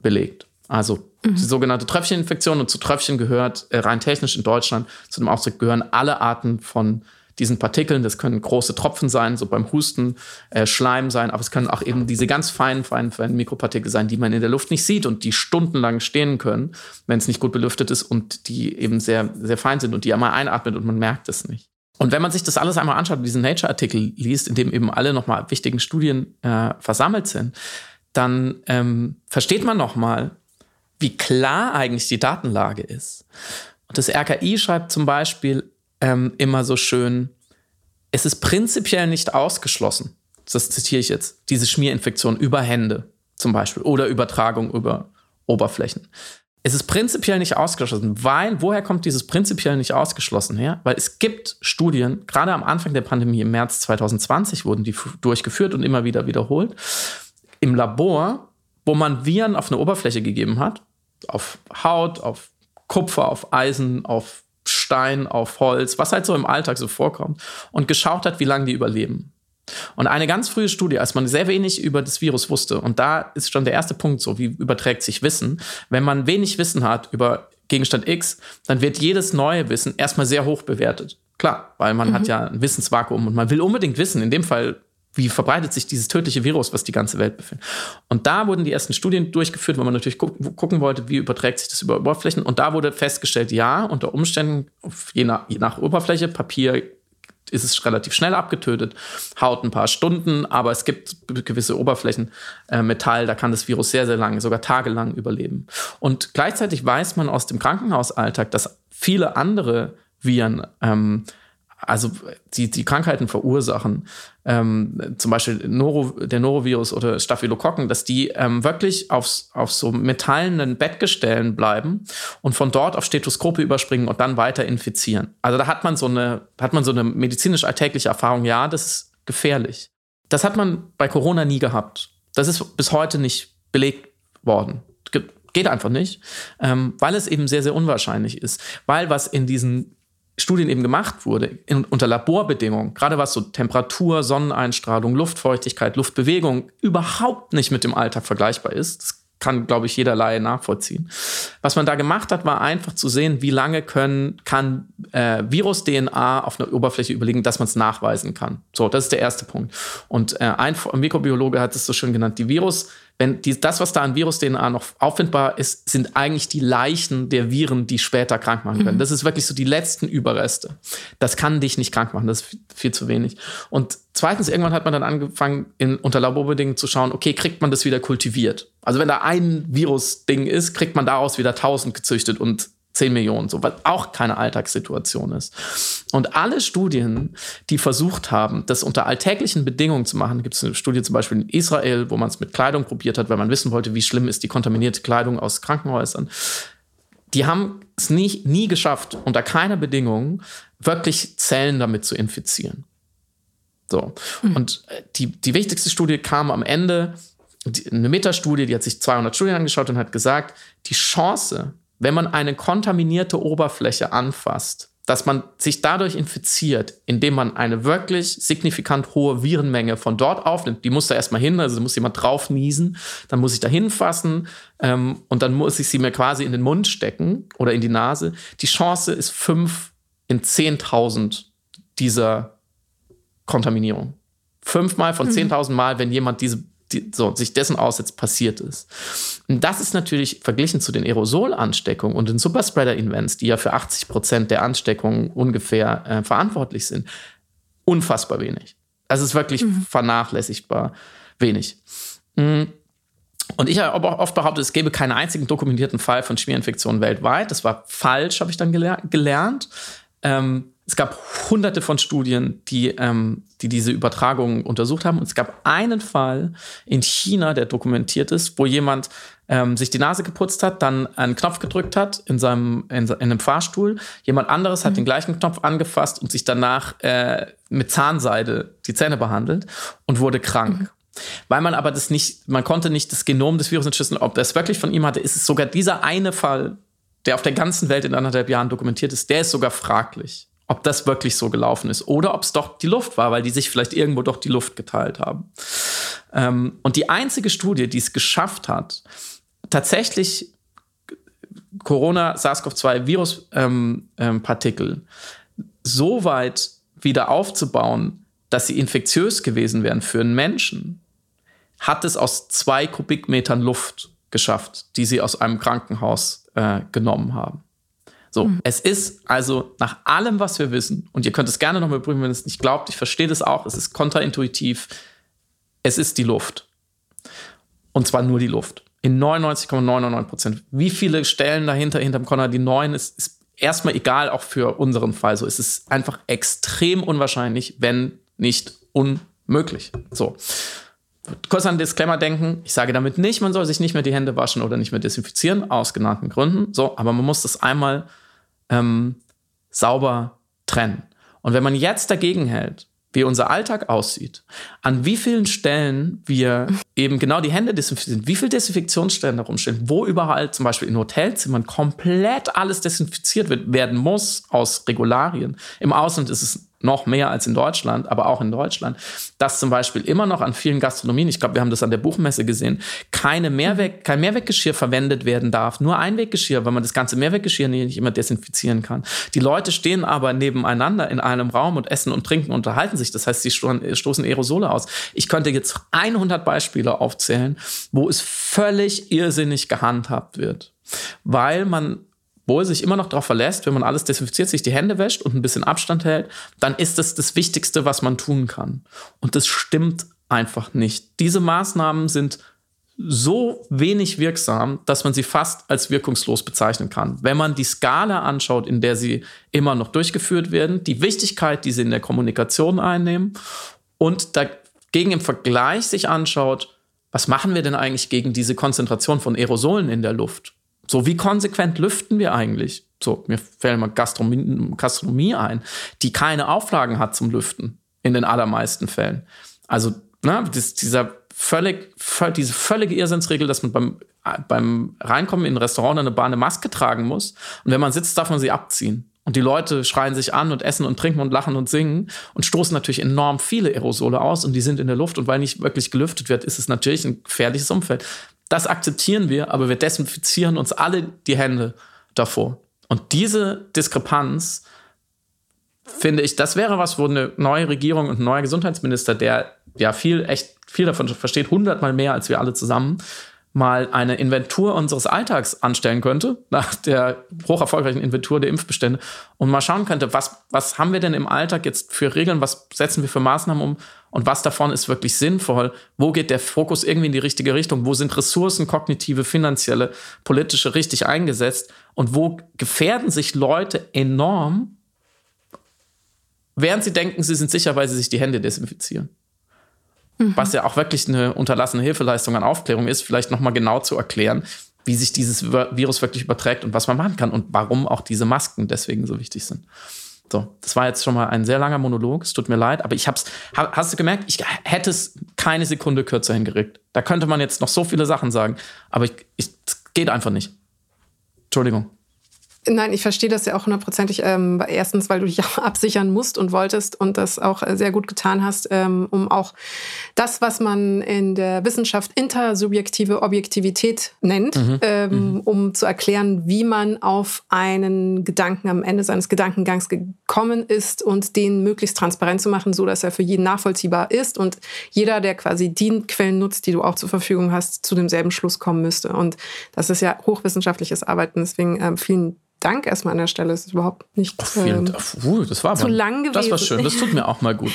Speaker 1: belegt. Also mhm. die sogenannte Tröpfcheninfektion und zu Tröpfchen gehört äh, rein technisch in Deutschland zu dem Ausdruck gehören alle Arten von diesen Partikeln. Das können große Tropfen sein, so beim Husten, äh, Schleim sein, aber es können auch eben diese ganz feinen, feinen, feinen Mikropartikel sein, die man in der Luft nicht sieht und die stundenlang stehen können, wenn es nicht gut belüftet ist und die eben sehr, sehr fein sind und die einmal einatmet und man merkt es nicht. Und wenn man sich das alles einmal anschaut, diesen Nature-Artikel liest, in dem eben alle nochmal wichtigen Studien äh, versammelt sind, dann ähm, versteht man nochmal, wie klar eigentlich die Datenlage ist. Und das RKI schreibt zum Beispiel, ähm, immer so schön, es ist prinzipiell nicht ausgeschlossen, das zitiere ich jetzt, diese Schmierinfektion über Hände zum Beispiel oder Übertragung über Oberflächen. Es ist prinzipiell nicht ausgeschlossen, weil, woher kommt dieses prinzipiell nicht ausgeschlossen her? Weil es gibt Studien, gerade am Anfang der Pandemie im März 2020 wurden die durchgeführt und immer wieder wiederholt, im Labor, wo man Viren auf eine Oberfläche gegeben hat, auf Haut, auf Kupfer, auf Eisen, auf Stein, auf Holz, was halt so im Alltag so vorkommt, und geschaut hat, wie lange die überleben. Und eine ganz frühe Studie, als man sehr wenig über das Virus wusste, und da ist schon der erste Punkt so, wie überträgt sich Wissen. Wenn man wenig Wissen hat über Gegenstand X, dann wird jedes neue Wissen erstmal sehr hoch bewertet. Klar, weil man mhm. hat ja ein Wissensvakuum und man will unbedingt wissen, in dem Fall, wie verbreitet sich dieses tödliche Virus, was die ganze Welt befindet. Und da wurden die ersten Studien durchgeführt, wo man natürlich gu gucken wollte, wie überträgt sich das über Oberflächen. Und da wurde festgestellt, ja, unter Umständen, je nach, je nach Oberfläche, Papier ist es relativ schnell abgetötet, Haut ein paar Stunden, aber es gibt gewisse Oberflächen, äh, Metall, da kann das Virus sehr, sehr lange, sogar tagelang überleben. Und gleichzeitig weiß man aus dem Krankenhausalltag, dass viele andere Viren ähm, also die, die Krankheiten verursachen, ähm, zum Beispiel Noro, der Norovirus oder Staphylokokken, dass die ähm, wirklich aufs, auf so metallenen Bettgestellen bleiben und von dort auf Stethoskope überspringen und dann weiter infizieren. Also da hat man so eine, hat man so eine medizinisch alltägliche Erfahrung, ja, das ist gefährlich. Das hat man bei Corona nie gehabt. Das ist bis heute nicht belegt worden. Geht einfach nicht, ähm, weil es eben sehr, sehr unwahrscheinlich ist. Weil was in diesen Studien eben gemacht wurde, in, unter Laborbedingungen, gerade was so Temperatur, Sonneneinstrahlung, Luftfeuchtigkeit, Luftbewegung überhaupt nicht mit dem Alltag vergleichbar ist. Das kann, glaube ich, jeder Laie nachvollziehen. Was man da gemacht hat, war einfach zu sehen, wie lange können, kann äh, Virus-DNA auf einer Oberfläche überlegen, dass man es nachweisen kann. So, das ist der erste Punkt. Und äh, ein Mikrobiologe hat es so schön genannt, die Virus- wenn die, das, was da an Virus-DNA noch auffindbar ist, sind eigentlich die Leichen der Viren, die später krank machen können. Mhm. Das ist wirklich so die letzten Überreste. Das kann dich nicht krank machen, das ist viel zu wenig. Und zweitens, irgendwann hat man dann angefangen, in, unter Laborbedingungen zu schauen, okay, kriegt man das wieder kultiviert? Also wenn da ein Virus-Ding ist, kriegt man daraus wieder tausend gezüchtet und 10 Millionen, so, was auch keine Alltagssituation ist. Und alle Studien, die versucht haben, das unter alltäglichen Bedingungen zu machen, gibt es eine Studie zum Beispiel in Israel, wo man es mit Kleidung probiert hat, weil man wissen wollte, wie schlimm ist die kontaminierte Kleidung aus Krankenhäusern. Die haben es nie, nie geschafft, unter keiner Bedingung wirklich Zellen damit zu infizieren. So. Mhm. Und äh, die, die wichtigste Studie kam am Ende, eine Metastudie, die hat sich 200 Studien angeschaut und hat gesagt, die Chance, wenn man eine kontaminierte Oberfläche anfasst, dass man sich dadurch infiziert, indem man eine wirklich signifikant hohe Virenmenge von dort aufnimmt. Die muss da erstmal hin, also muss jemand drauf niesen, dann muss ich da hinfassen ähm, und dann muss ich sie mir quasi in den Mund stecken oder in die Nase. Die Chance ist fünf in 10.000 dieser Kontaminierung. Fünfmal von mhm. 10.000 Mal, wenn jemand diese die, so, sich dessen aussetzt, passiert ist. Und das ist natürlich verglichen zu den Aerosolansteckungen und den Superspreader-Events, die ja für 80 Prozent der Ansteckungen ungefähr äh, verantwortlich sind, unfassbar wenig. Also es ist wirklich mhm. vernachlässigbar wenig. Mhm. Und ich habe auch oft behauptet, es gäbe keinen einzigen dokumentierten Fall von Schmierinfektionen weltweit. Das war falsch, habe ich dann gelernt. Ähm, es gab hunderte von Studien, die, ähm, die diese Übertragung untersucht haben. Und es gab einen Fall in China, der dokumentiert ist, wo jemand ähm, sich die Nase geputzt hat, dann einen Knopf gedrückt hat in seinem in, in einem Fahrstuhl. Jemand anderes hat mhm. den gleichen Knopf angefasst und sich danach äh, mit Zahnseide die Zähne behandelt und wurde krank. Mhm. Weil man aber das nicht, man konnte nicht das Genom des Virus entschlüsseln, ob das wirklich von ihm hatte, ist es sogar dieser eine Fall, der auf der ganzen Welt in anderthalb Jahren dokumentiert ist, der ist sogar fraglich ob das wirklich so gelaufen ist oder ob es doch die Luft war, weil die sich vielleicht irgendwo doch die Luft geteilt haben. Ähm, und die einzige Studie, die es geschafft hat, tatsächlich Corona, SARS-CoV-2-Viruspartikel ähm, ähm, so weit wieder aufzubauen, dass sie infektiös gewesen wären für einen Menschen, hat es aus zwei Kubikmetern Luft geschafft, die sie aus einem Krankenhaus äh, genommen haben. So, mhm. es ist also nach allem, was wir wissen, und ihr könnt es gerne nochmal prüfen, wenn ihr es nicht glaubt, ich verstehe das auch, es ist kontraintuitiv, es ist die Luft. Und zwar nur die Luft. In 99,99 Prozent. Wie viele Stellen dahinter, hinterm Connor, die neun, ist, ist erstmal egal, auch für unseren Fall. So, es ist einfach extrem unwahrscheinlich, wenn nicht unmöglich. So kurz an Disclaimer denken. Ich sage damit nicht, man soll sich nicht mehr die Hände waschen oder nicht mehr desinfizieren, aus genannten Gründen. So, aber man muss das einmal ähm, sauber trennen. Und wenn man jetzt dagegen hält, wie unser Alltag aussieht, an wie vielen Stellen wir eben genau die Hände desinfizieren, wie viele Desinfektionsstellen da rumstehen, wo überall zum Beispiel in Hotelzimmern komplett alles desinfiziert wird, werden muss aus Regularien. Im Ausland ist es noch mehr als in Deutschland, aber auch in Deutschland, dass zum Beispiel immer noch an vielen Gastronomien, ich glaube, wir haben das an der Buchmesse gesehen, keine Mehrweg, kein Mehrweggeschirr verwendet werden darf, nur Einweggeschirr, weil man das ganze Mehrweggeschirr nicht immer desinfizieren kann. Die Leute stehen aber nebeneinander in einem Raum und essen und trinken und unterhalten sich. Das heißt, sie stoßen Aerosole aus. Ich könnte jetzt 100 Beispiele aufzählen, wo es völlig irrsinnig gehandhabt wird, weil man wohl sich immer noch darauf verlässt, wenn man alles desinfiziert, sich die Hände wäscht und ein bisschen Abstand hält, dann ist das das Wichtigste, was man tun kann. Und das stimmt einfach nicht. Diese Maßnahmen sind so wenig wirksam, dass man sie fast als wirkungslos bezeichnen kann. Wenn man die Skala anschaut, in der sie immer noch durchgeführt werden, die Wichtigkeit, die sie in der Kommunikation einnehmen und dagegen im Vergleich sich anschaut, was machen wir denn eigentlich gegen diese Konzentration von Aerosolen in der Luft? So, wie konsequent lüften wir eigentlich? So, mir fällt mal Gastronomie, Gastronomie ein, die keine Auflagen hat zum Lüften in den allermeisten Fällen. Also, ne, das, dieser völlig, diese völlige Irrsinnsregel, dass man beim, beim Reinkommen in ein Restaurant oder eine Bar eine Maske tragen muss. Und wenn man sitzt, darf man sie abziehen. Und die Leute schreien sich an und essen und trinken und lachen und singen und stoßen natürlich enorm viele Aerosole aus und die sind in der Luft. Und weil nicht wirklich gelüftet wird, ist es natürlich ein gefährliches Umfeld. Das akzeptieren wir, aber wir desinfizieren uns alle die Hände davor. Und diese Diskrepanz, finde ich, das wäre was, wo eine neue Regierung und ein neuer Gesundheitsminister, der ja viel, echt viel davon versteht, hundertmal mehr als wir alle zusammen, mal eine Inventur unseres Alltags anstellen könnte, nach der hoch erfolgreichen Inventur der Impfbestände, und mal schauen könnte, was, was haben wir denn im Alltag jetzt für Regeln, was setzen wir für Maßnahmen um und was davon ist wirklich sinnvoll, wo geht der Fokus irgendwie in die richtige Richtung, wo sind Ressourcen, kognitive, finanzielle, politische richtig eingesetzt und wo gefährden sich Leute enorm, während sie denken, sie sind sicher, weil sie sich die Hände desinfizieren mhm. was ja auch wirklich eine unterlassene Hilfeleistung an Aufklärung ist, vielleicht nochmal genau zu erklären, wie sich dieses Virus wirklich überträgt und was man machen kann und warum auch diese Masken deswegen so wichtig sind. So, das war jetzt schon mal ein sehr langer Monolog. Es tut mir leid, aber ich hab's. Hast du gemerkt? Ich hätte es keine Sekunde kürzer hingeregt. Da könnte man jetzt noch so viele Sachen sagen, aber ich, ich, es geht einfach nicht. Entschuldigung.
Speaker 4: Nein, ich verstehe das ja auch hundertprozentig. Ähm, erstens, weil du dich auch absichern musst und wolltest und das auch äh, sehr gut getan hast, ähm, um auch das, was man in der Wissenschaft intersubjektive Objektivität nennt, mhm. Ähm, mhm. um zu erklären, wie man auf einen Gedanken am Ende seines Gedankengangs gekommen ist und den möglichst transparent zu machen, so dass er für jeden nachvollziehbar ist und jeder, der quasi die Quellen nutzt, die du auch zur Verfügung hast, zu demselben Schluss kommen müsste. Und das ist ja hochwissenschaftliches Arbeiten. Deswegen ähm, vielen Dank erstmal an der Stelle. Es ist überhaupt nicht
Speaker 1: ähm, uh, das war
Speaker 4: zu aber, lang gewesen.
Speaker 1: Das war schön. Das tut mir auch mal gut.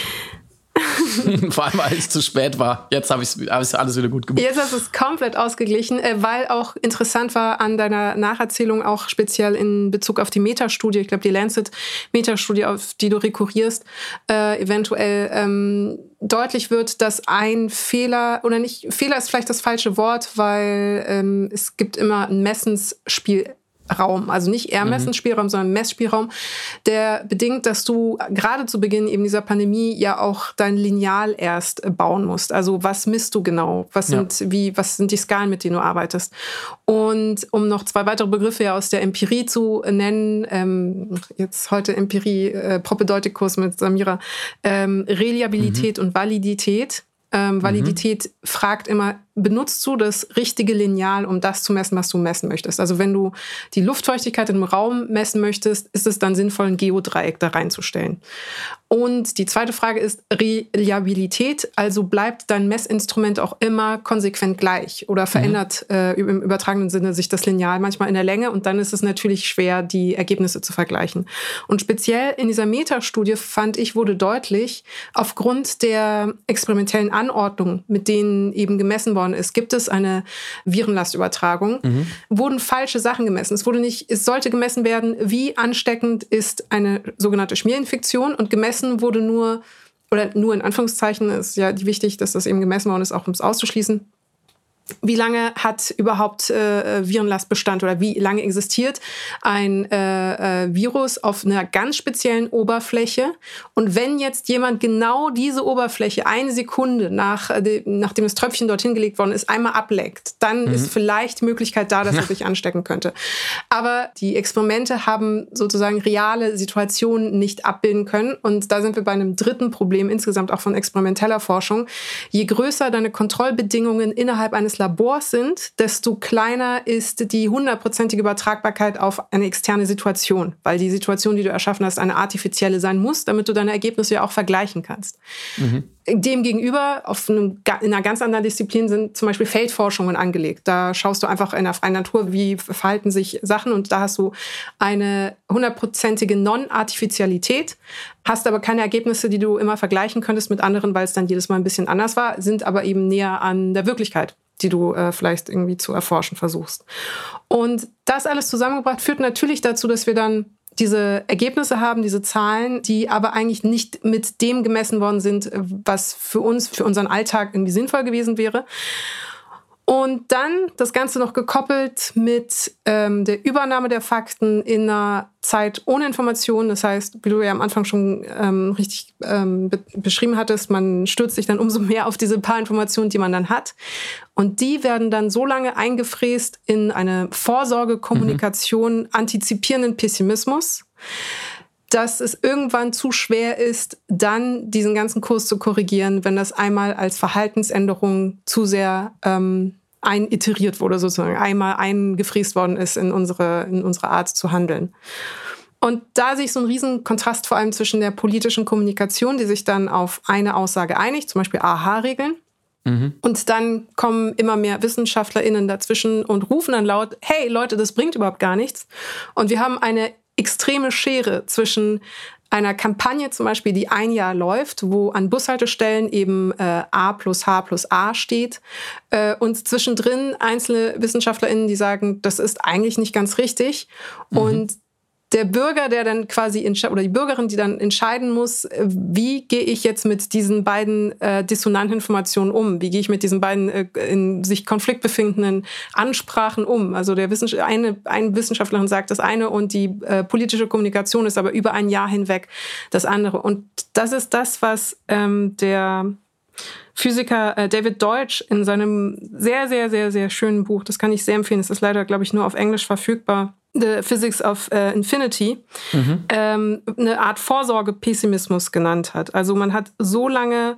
Speaker 1: Vor allem, weil es zu spät war. Jetzt habe ich es alles wieder gut gemacht.
Speaker 4: Jetzt hast du es komplett ausgeglichen, äh, weil auch interessant war an deiner Nacherzählung, auch speziell in Bezug auf die Metastudie, ich glaube, die Lancet-Metastudie, auf die du rekurrierst, äh, eventuell ähm, deutlich wird, dass ein Fehler, oder nicht, Fehler ist vielleicht das falsche Wort, weil ähm, es gibt immer ein Messensspiel Raum, also nicht eher mhm. Sondern Messspielraum, der bedingt, dass du gerade zu Beginn eben dieser Pandemie ja auch dein Lineal erst bauen musst. Also was misst du genau? Was sind ja. wie was sind die Skalen, mit denen du arbeitest? Und um noch zwei weitere Begriffe ja aus der Empirie zu nennen, ähm, jetzt heute Empirie äh, Propedeutikus mit Samira, ähm, Reliabilität mhm. und Validität. Ähm, mhm. Validität mhm. fragt immer, benutzt du das richtige Lineal, um das zu messen, was du messen möchtest? Also wenn du die Luftfeuchtigkeit im Raum messen möchtest, ist es dann sinnvoll, ein Geodreieck da reinzustellen. Und die zweite Frage ist Reliabilität. Also bleibt dein Messinstrument auch immer konsequent gleich oder mhm. verändert mhm. äh, im übertragenen Sinne sich das Lineal manchmal in der Länge und dann ist es natürlich schwer, die Ergebnisse zu vergleichen. Und speziell in dieser Metastudie fand ich, wurde deutlich, aufgrund der experimentellen Anordnung, mit denen eben gemessen worden ist, gibt es eine Virenlastübertragung, mhm. wurden falsche Sachen gemessen. Es wurde nicht, es sollte gemessen werden, wie ansteckend ist eine sogenannte Schmierinfektion und gemessen wurde nur, oder nur in Anführungszeichen ist ja wichtig, dass das eben gemessen worden ist, auch um es auszuschließen, wie lange hat überhaupt äh, Virenlast Bestand oder wie lange existiert ein äh, äh, Virus auf einer ganz speziellen Oberfläche. Und wenn jetzt jemand genau diese Oberfläche eine Sekunde nach, äh, nachdem das Tröpfchen dorthin gelegt worden ist, einmal ableckt, dann mhm. ist vielleicht die Möglichkeit da, dass er sich anstecken könnte. Aber die Experimente haben sozusagen reale Situationen nicht abbilden können. Und da sind wir bei einem dritten Problem insgesamt auch von experimenteller Forschung. Je größer deine Kontrollbedingungen innerhalb eines Labors sind, desto kleiner ist die hundertprozentige Übertragbarkeit auf eine externe Situation, weil die Situation, die du erschaffen hast, eine artifizielle sein muss, damit du deine Ergebnisse ja auch vergleichen kannst. Mhm. Demgegenüber auf einem, in einer ganz anderen Disziplin sind zum Beispiel Feldforschungen angelegt. Da schaust du einfach in der freien Natur, wie verhalten sich Sachen und da hast du eine hundertprozentige Non-Artificialität, hast aber keine Ergebnisse, die du immer vergleichen könntest mit anderen, weil es dann jedes Mal ein bisschen anders war, sind aber eben näher an der Wirklichkeit die du äh, vielleicht irgendwie zu erforschen versuchst. Und das alles zusammengebracht führt natürlich dazu, dass wir dann diese Ergebnisse haben, diese Zahlen, die aber eigentlich nicht mit dem gemessen worden sind, was für uns, für unseren Alltag irgendwie sinnvoll gewesen wäre. Und dann das Ganze noch gekoppelt mit ähm, der Übernahme der Fakten in einer Zeit ohne Informationen. Das heißt, wie du ja am Anfang schon ähm, richtig ähm, be beschrieben hattest, man stürzt sich dann umso mehr auf diese paar Informationen, die man dann hat. Und die werden dann so lange eingefräst in eine Vorsorgekommunikation, mhm. antizipierenden Pessimismus dass es irgendwann zu schwer ist, dann diesen ganzen Kurs zu korrigieren, wenn das einmal als Verhaltensänderung zu sehr ähm, einiteriert wurde, sozusagen einmal eingefräst worden ist in unsere, in unsere Art zu handeln. Und da sehe ich so einen riesen Kontrast vor allem zwischen der politischen Kommunikation, die sich dann auf eine Aussage einigt, zum Beispiel AHA-Regeln. Mhm. Und dann kommen immer mehr WissenschaftlerInnen dazwischen und rufen dann laut, hey Leute, das bringt überhaupt gar nichts. Und wir haben eine extreme Schere zwischen einer Kampagne zum Beispiel, die ein Jahr läuft, wo an Bushaltestellen eben äh, A plus H plus A steht äh, und zwischendrin einzelne WissenschaftlerInnen, die sagen, das ist eigentlich nicht ganz richtig. Mhm. Und der Bürger, der dann quasi oder die Bürgerin, die dann entscheiden muss, äh, wie gehe ich jetzt mit diesen beiden äh, dissonanten Informationen um? Wie gehe ich mit diesen beiden äh, in sich Konflikt befindenden Ansprachen um? Also der Wissenschaftler, eine, ein Wissenschaftlerin sagt das eine und die äh, politische Kommunikation ist aber über ein Jahr hinweg das andere. Und das ist das, was ähm, der Physiker äh, David Deutsch in seinem sehr, sehr, sehr, sehr schönen Buch, das kann ich sehr empfehlen, es ist leider, glaube ich, nur auf Englisch verfügbar, The Physics of äh, Infinity, mhm. ähm, eine Art Vorsorgepessimismus genannt hat. Also man hat so lange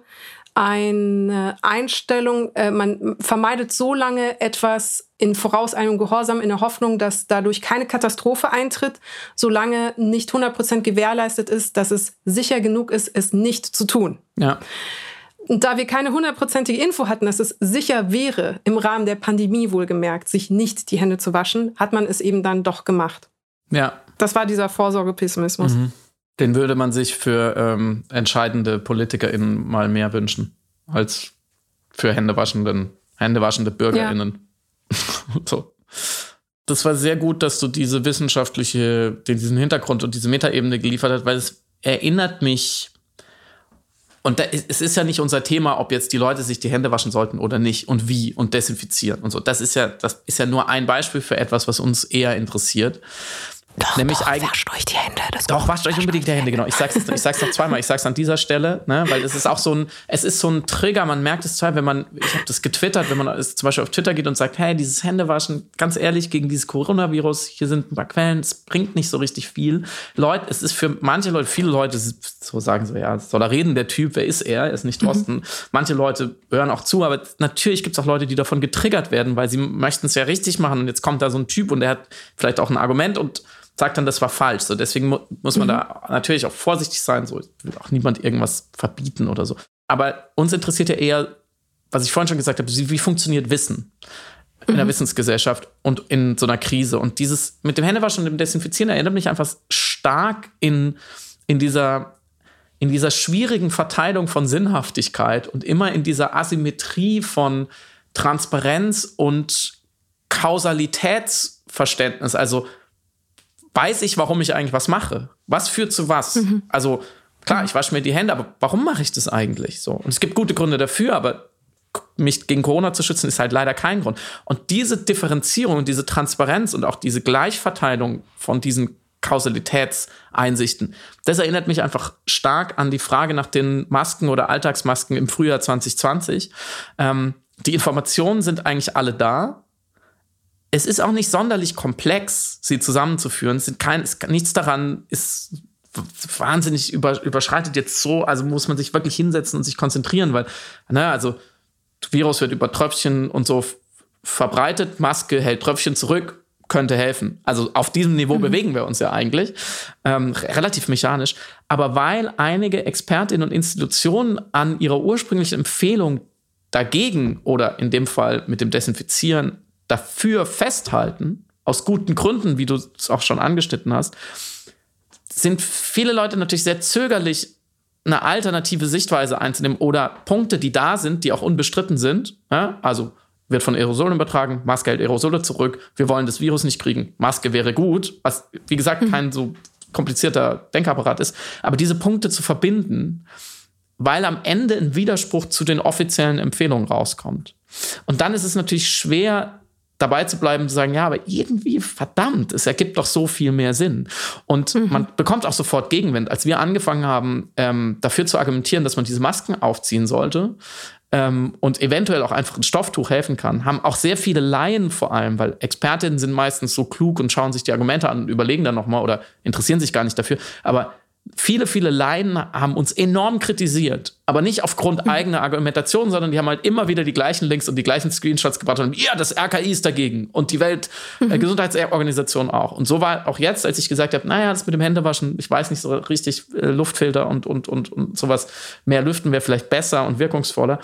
Speaker 4: eine Einstellung, äh, man vermeidet so lange etwas in vorauseilendem Gehorsam in der Hoffnung, dass dadurch keine Katastrophe eintritt, solange nicht 100% gewährleistet ist, dass es sicher genug ist, es nicht zu tun.
Speaker 1: Ja.
Speaker 4: Da wir keine hundertprozentige Info hatten, dass es sicher wäre, im Rahmen der Pandemie wohlgemerkt, sich nicht die Hände zu waschen, hat man es eben dann doch gemacht.
Speaker 1: Ja.
Speaker 4: Das war dieser Vorsorgepessimismus. Mhm.
Speaker 1: Den würde man sich für ähm, entscheidende PolitikerInnen mal mehr wünschen, als für händewaschenden, händewaschende BürgerInnen. Ja. so. Das war sehr gut, dass du diese wissenschaftliche, diesen Hintergrund und diese Metaebene geliefert hast, weil es erinnert mich und da, es ist ja nicht unser Thema, ob jetzt die Leute sich die Hände waschen sollten oder nicht und wie und desinfizieren und so. Das ist ja, das ist ja nur ein Beispiel für etwas, was uns eher interessiert.
Speaker 2: Doch, nämlich doch, eigentlich, wascht euch die Hände.
Speaker 1: doch, wascht euch unbedingt die Hände, genau. Ich sag's, ich sag's noch zweimal. Ich sag's an dieser Stelle, ne, weil es ist auch so ein, es ist so ein Trigger. Man merkt es zwar, wenn man, ich habe das getwittert, wenn man zum Beispiel auf Twitter geht und sagt, hey, dieses Händewaschen, ganz ehrlich, gegen dieses Coronavirus, hier sind ein paar Quellen, es bringt nicht so richtig viel. Leute, es ist für manche Leute, viele Leute so sagen so, ja, soll er reden, der Typ, wer ist er? Er ist nicht Drosten. Mhm. Manche Leute hören auch zu, aber natürlich gibt es auch Leute, die davon getriggert werden, weil sie möchten es ja richtig machen und jetzt kommt da so ein Typ und der hat vielleicht auch ein Argument und sagt dann, das war falsch. So, deswegen mu muss man mhm. da natürlich auch vorsichtig sein. So, will auch niemand irgendwas verbieten oder so. Aber uns interessiert ja eher, was ich vorhin schon gesagt habe, wie, funktioniert Wissen in der mhm. Wissensgesellschaft und in so einer Krise. Und dieses mit dem Händewaschen und dem Desinfizieren erinnert mich einfach stark in, in dieser in dieser schwierigen Verteilung von Sinnhaftigkeit und immer in dieser Asymmetrie von Transparenz und Kausalitätsverständnis. Also weiß ich, warum ich eigentlich was mache? Was führt zu was? Mhm. Also klar, ich wasche mir die Hände, aber warum mache ich das eigentlich so? Und es gibt gute Gründe dafür, aber mich gegen Corona zu schützen, ist halt leider kein Grund. Und diese Differenzierung und diese Transparenz und auch diese Gleichverteilung von diesen Kausalitätseinsichten, das erinnert mich einfach stark an die Frage nach den Masken oder Alltagsmasken im Frühjahr 2020. Ähm, die Informationen sind eigentlich alle da. Es ist auch nicht sonderlich komplex, sie zusammenzuführen. Es sind kein, es, nichts daran ist wahnsinnig über, überschreitet jetzt so, also muss man sich wirklich hinsetzen und sich konzentrieren, weil, ne, also Virus wird über Tröpfchen und so verbreitet, Maske hält Tröpfchen zurück, könnte helfen. Also auf diesem Niveau mhm. bewegen wir uns ja eigentlich, ähm, relativ mechanisch. Aber weil einige Expertinnen und Institutionen an ihrer ursprünglichen Empfehlung dagegen oder in dem Fall mit dem Desinfizieren dafür festhalten, aus guten Gründen, wie du es auch schon angeschnitten hast, sind viele Leute natürlich sehr zögerlich, eine alternative Sichtweise einzunehmen oder Punkte, die da sind, die auch unbestritten sind. Ja? Also wird von Aerosolen übertragen, Maske hält Aerosole zurück, wir wollen das Virus nicht kriegen, Maske wäre gut, was wie gesagt kein so komplizierter Denkapparat ist, aber diese Punkte zu verbinden, weil am Ende ein Widerspruch zu den offiziellen Empfehlungen rauskommt. Und dann ist es natürlich schwer, dabei zu bleiben, zu sagen, ja, aber irgendwie, verdammt, es ergibt doch so viel mehr Sinn. Und mhm. man bekommt auch sofort Gegenwind. Als wir angefangen haben, ähm, dafür zu argumentieren, dass man diese Masken aufziehen sollte, ähm, und eventuell auch einfach ein Stofftuch helfen kann, haben auch sehr viele Laien vor allem, weil Expertinnen sind meistens so klug und schauen sich die Argumente an und überlegen dann nochmal oder interessieren sich gar nicht dafür. Aber viele, viele Laien haben uns enorm kritisiert, aber nicht aufgrund mhm. eigener Argumentation, sondern die haben halt immer wieder die gleichen Links und die gleichen Screenshots gebracht und ja, das RKI ist dagegen und die Weltgesundheitsorganisation mhm. äh, auch. Und so war auch jetzt, als ich gesagt habe, naja, das mit dem Händewaschen, ich weiß nicht so richtig, äh, Luftfilter und, und, und, und sowas, mehr lüften wäre vielleicht besser und wirkungsvoller.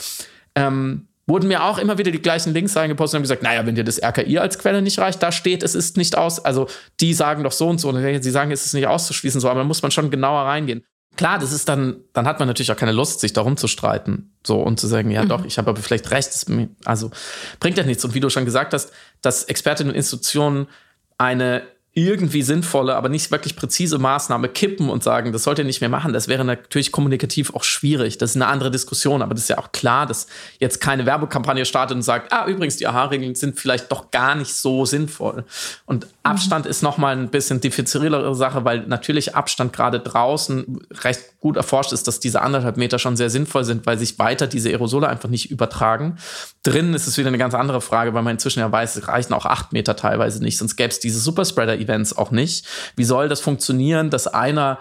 Speaker 1: Ähm, wurden mir auch immer wieder die gleichen Links reingepostet und haben gesagt, naja, wenn dir das RKI als Quelle nicht reicht, da steht, es ist nicht aus, also die sagen doch so und so, und sie sagen, es ist nicht auszuschließen, so, aber da muss man schon genauer reingehen. Klar, das ist dann, dann hat man natürlich auch keine Lust, sich darum zu streiten, so und zu sagen, ja mhm. doch, ich habe aber vielleicht recht, also bringt ja nichts. Und wie du schon gesagt hast, dass Expertinnen und Institutionen eine irgendwie sinnvolle, aber nicht wirklich präzise Maßnahme kippen und sagen, das sollt ihr nicht mehr machen, das wäre natürlich kommunikativ auch schwierig. Das ist eine andere Diskussion, aber das ist ja auch klar, dass jetzt keine Werbekampagne startet und sagt, ah, übrigens, die AHA-Regeln sind vielleicht doch gar nicht so sinnvoll. Und Abstand mhm. ist nochmal ein bisschen diffizilere Sache, weil natürlich Abstand gerade draußen recht gut erforscht ist, dass diese anderthalb Meter schon sehr sinnvoll sind, weil sich weiter diese Aerosole einfach nicht übertragen. Drinnen ist es wieder eine ganz andere Frage, weil man inzwischen ja weiß, es reichen auch acht Meter teilweise nicht, sonst gäbe es diese Superspreader-Events auch nicht. Wie soll das funktionieren, dass einer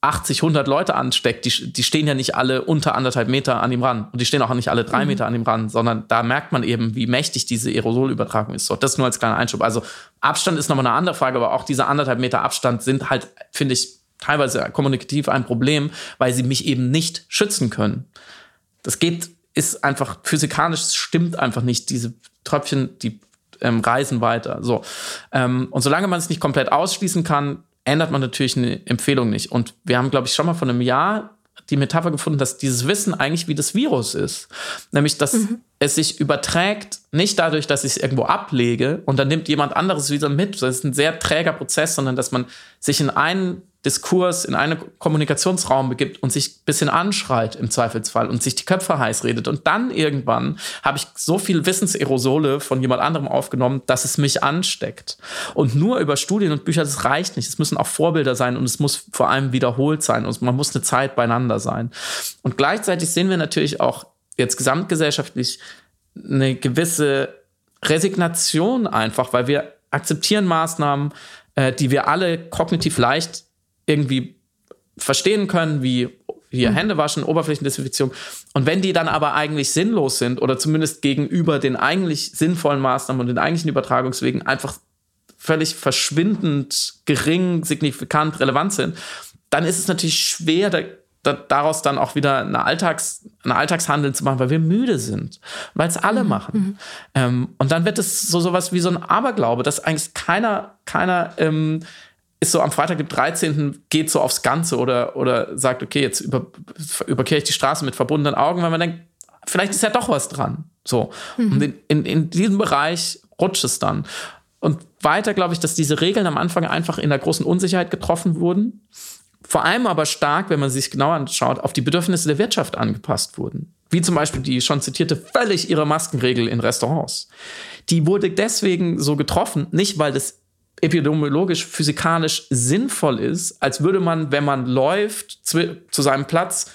Speaker 1: 80, 100 Leute ansteckt, die, die stehen ja nicht alle unter anderthalb Meter an ihm ran. Und die stehen auch nicht alle drei mhm. Meter an ihm ran, sondern da merkt man eben, wie mächtig diese Aerosolübertragung ist. So, das nur als kleiner Einschub. Also Abstand ist nochmal eine andere Frage, aber auch diese anderthalb Meter Abstand sind halt, finde ich, teilweise kommunikativ ein Problem, weil sie mich eben nicht schützen können. Das geht, ist einfach physikalisch, stimmt einfach nicht. Diese Tröpfchen, die ähm, reisen weiter. So. Ähm, und solange man es nicht komplett ausschließen kann, ändert man natürlich eine Empfehlung nicht. Und wir haben, glaube ich, schon mal vor einem Jahr die Metapher gefunden, dass dieses Wissen eigentlich wie das Virus ist. Nämlich, dass mhm. es sich überträgt, nicht dadurch, dass ich es irgendwo ablege und dann nimmt jemand anderes wieder mit. Das ist ein sehr träger Prozess, sondern dass man sich in einen Diskurs in einen Kommunikationsraum begibt und sich ein bisschen anschreit im Zweifelsfall und sich die Köpfe heiß redet. Und dann irgendwann habe ich so viel Wissensaerosole von jemand anderem aufgenommen, dass es mich ansteckt. Und nur über Studien und Bücher, das reicht nicht. Es müssen auch Vorbilder sein und es muss vor allem wiederholt sein und man muss eine Zeit beieinander sein. Und gleichzeitig sehen wir natürlich auch jetzt gesamtgesellschaftlich eine gewisse Resignation einfach, weil wir akzeptieren Maßnahmen, äh, die wir alle kognitiv leicht irgendwie verstehen können, wie hier mhm. Hände waschen, Oberflächendesinfektion. Und wenn die dann aber eigentlich sinnlos sind oder zumindest gegenüber den eigentlich sinnvollen Maßnahmen und den eigentlichen Übertragungswegen einfach völlig verschwindend gering, signifikant relevant sind, dann ist es natürlich schwer, da, da, daraus dann auch wieder eine Alltags, ein Alltagshandeln zu machen, weil wir müde sind, weil es alle mhm. machen. Mhm. Ähm, und dann wird es so sowas wie so ein Aberglaube, dass eigentlich keiner, keiner ähm, ist so am Freitag, dem 13. geht so aufs Ganze oder, oder sagt, okay, jetzt über, überkehre ich die Straße mit verbundenen Augen, weil man denkt, vielleicht ist ja doch was dran. So. Mhm. Und in, in, in diesem Bereich rutscht es dann. Und weiter glaube ich, dass diese Regeln am Anfang einfach in der großen Unsicherheit getroffen wurden. Vor allem aber stark, wenn man sich genau anschaut, auf die Bedürfnisse der Wirtschaft angepasst wurden. wie zum Beispiel die schon zitierte völlig ihre Maskenregel in Restaurants. Die wurde deswegen so getroffen, nicht weil das epidemiologisch, physikalisch sinnvoll ist, als würde man, wenn man läuft, zu, zu seinem Platz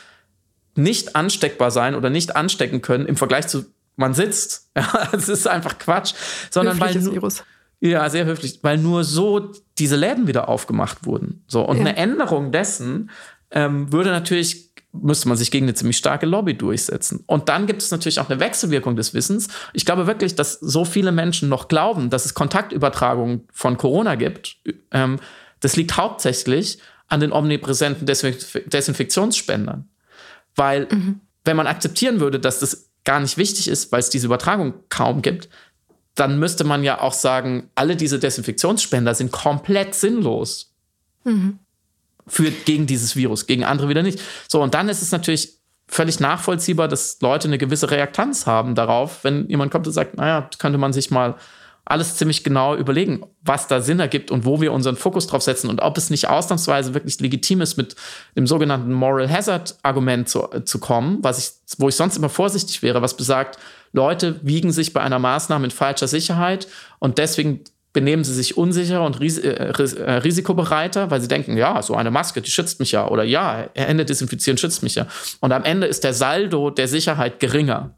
Speaker 1: nicht ansteckbar sein oder nicht anstecken können im Vergleich zu man sitzt. Ja, es ist einfach Quatsch, sondern weil nur, Virus. ja sehr höflich, weil nur so diese Läden wieder aufgemacht wurden. So und ja. eine Änderung dessen ähm, würde natürlich müsste man sich gegen eine ziemlich starke Lobby durchsetzen. Und dann gibt es natürlich auch eine Wechselwirkung des Wissens. Ich glaube wirklich, dass so viele Menschen noch glauben, dass es Kontaktübertragungen von Corona gibt. Ähm, das liegt hauptsächlich an den omnipräsenten Desinfektionsspendern. Weil, mhm. wenn man akzeptieren würde, dass das gar nicht wichtig ist, weil es diese Übertragung kaum gibt, dann müsste man ja auch sagen, alle diese Desinfektionsspender sind komplett sinnlos. Mhm für, gegen dieses Virus, gegen andere wieder nicht. So, und dann ist es natürlich völlig nachvollziehbar, dass Leute eine gewisse Reaktanz haben darauf, wenn jemand kommt und sagt, naja, könnte man sich mal alles ziemlich genau überlegen, was da Sinn ergibt und wo wir unseren Fokus drauf setzen und ob es nicht ausnahmsweise wirklich legitim ist, mit dem sogenannten Moral Hazard Argument zu, zu kommen, was ich, wo ich sonst immer vorsichtig wäre, was besagt, Leute wiegen sich bei einer Maßnahme in falscher Sicherheit und deswegen benehmen sie sich unsicher und ris äh, äh, risikobereiter, weil sie denken, ja, so eine Maske, die schützt mich ja. Oder ja, Hände desinfizieren schützt mich ja. Und am Ende ist der Saldo der Sicherheit geringer.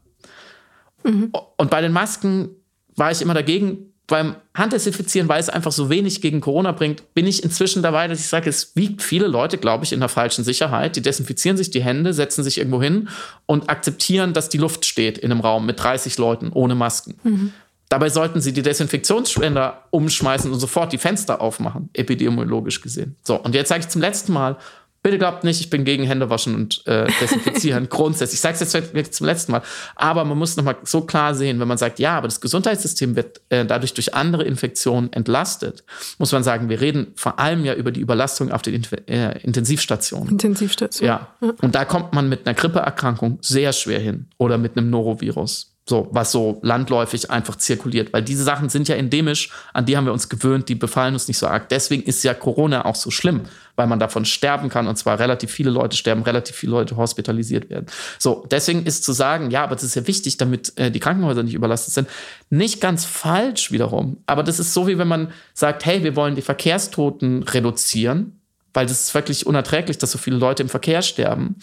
Speaker 1: Mhm. Und bei den Masken war ich immer dagegen. Beim Handdesinfizieren, weil es einfach so wenig gegen Corona bringt, bin ich inzwischen dabei, dass ich sage, es wiegt viele Leute, glaube ich, in der falschen Sicherheit. Die desinfizieren sich die Hände, setzen sich irgendwo hin und akzeptieren, dass die Luft steht in einem Raum mit 30 Leuten ohne Masken. Mhm. Dabei sollten sie die Desinfektionsspender umschmeißen und sofort die Fenster aufmachen, epidemiologisch gesehen. So, und jetzt sage ich zum letzten Mal, bitte glaubt nicht, ich bin gegen Händewaschen und äh, Desinfizieren grundsätzlich. Ich sage es jetzt wirklich zum letzten Mal. Aber man muss nochmal so klar sehen, wenn man sagt, ja, aber das Gesundheitssystem wird äh, dadurch durch andere Infektionen entlastet, muss man sagen, wir reden vor allem ja über die Überlastung auf den Inf äh, Intensivstationen.
Speaker 4: Intensivstationen.
Speaker 1: Ja. ja. Und da kommt man mit einer Grippeerkrankung sehr schwer hin oder mit einem Norovirus. So, was so landläufig einfach zirkuliert. Weil diese Sachen sind ja endemisch, an die haben wir uns gewöhnt, die befallen uns nicht so arg. Deswegen ist ja Corona auch so schlimm, weil man davon sterben kann und zwar relativ viele Leute sterben, relativ viele Leute hospitalisiert werden. So, deswegen ist zu sagen, ja, aber das ist ja wichtig, damit äh, die Krankenhäuser nicht überlastet sind, nicht ganz falsch wiederum. Aber das ist so, wie wenn man sagt, hey, wir wollen die Verkehrstoten reduzieren, weil das ist wirklich unerträglich, dass so viele Leute im Verkehr sterben.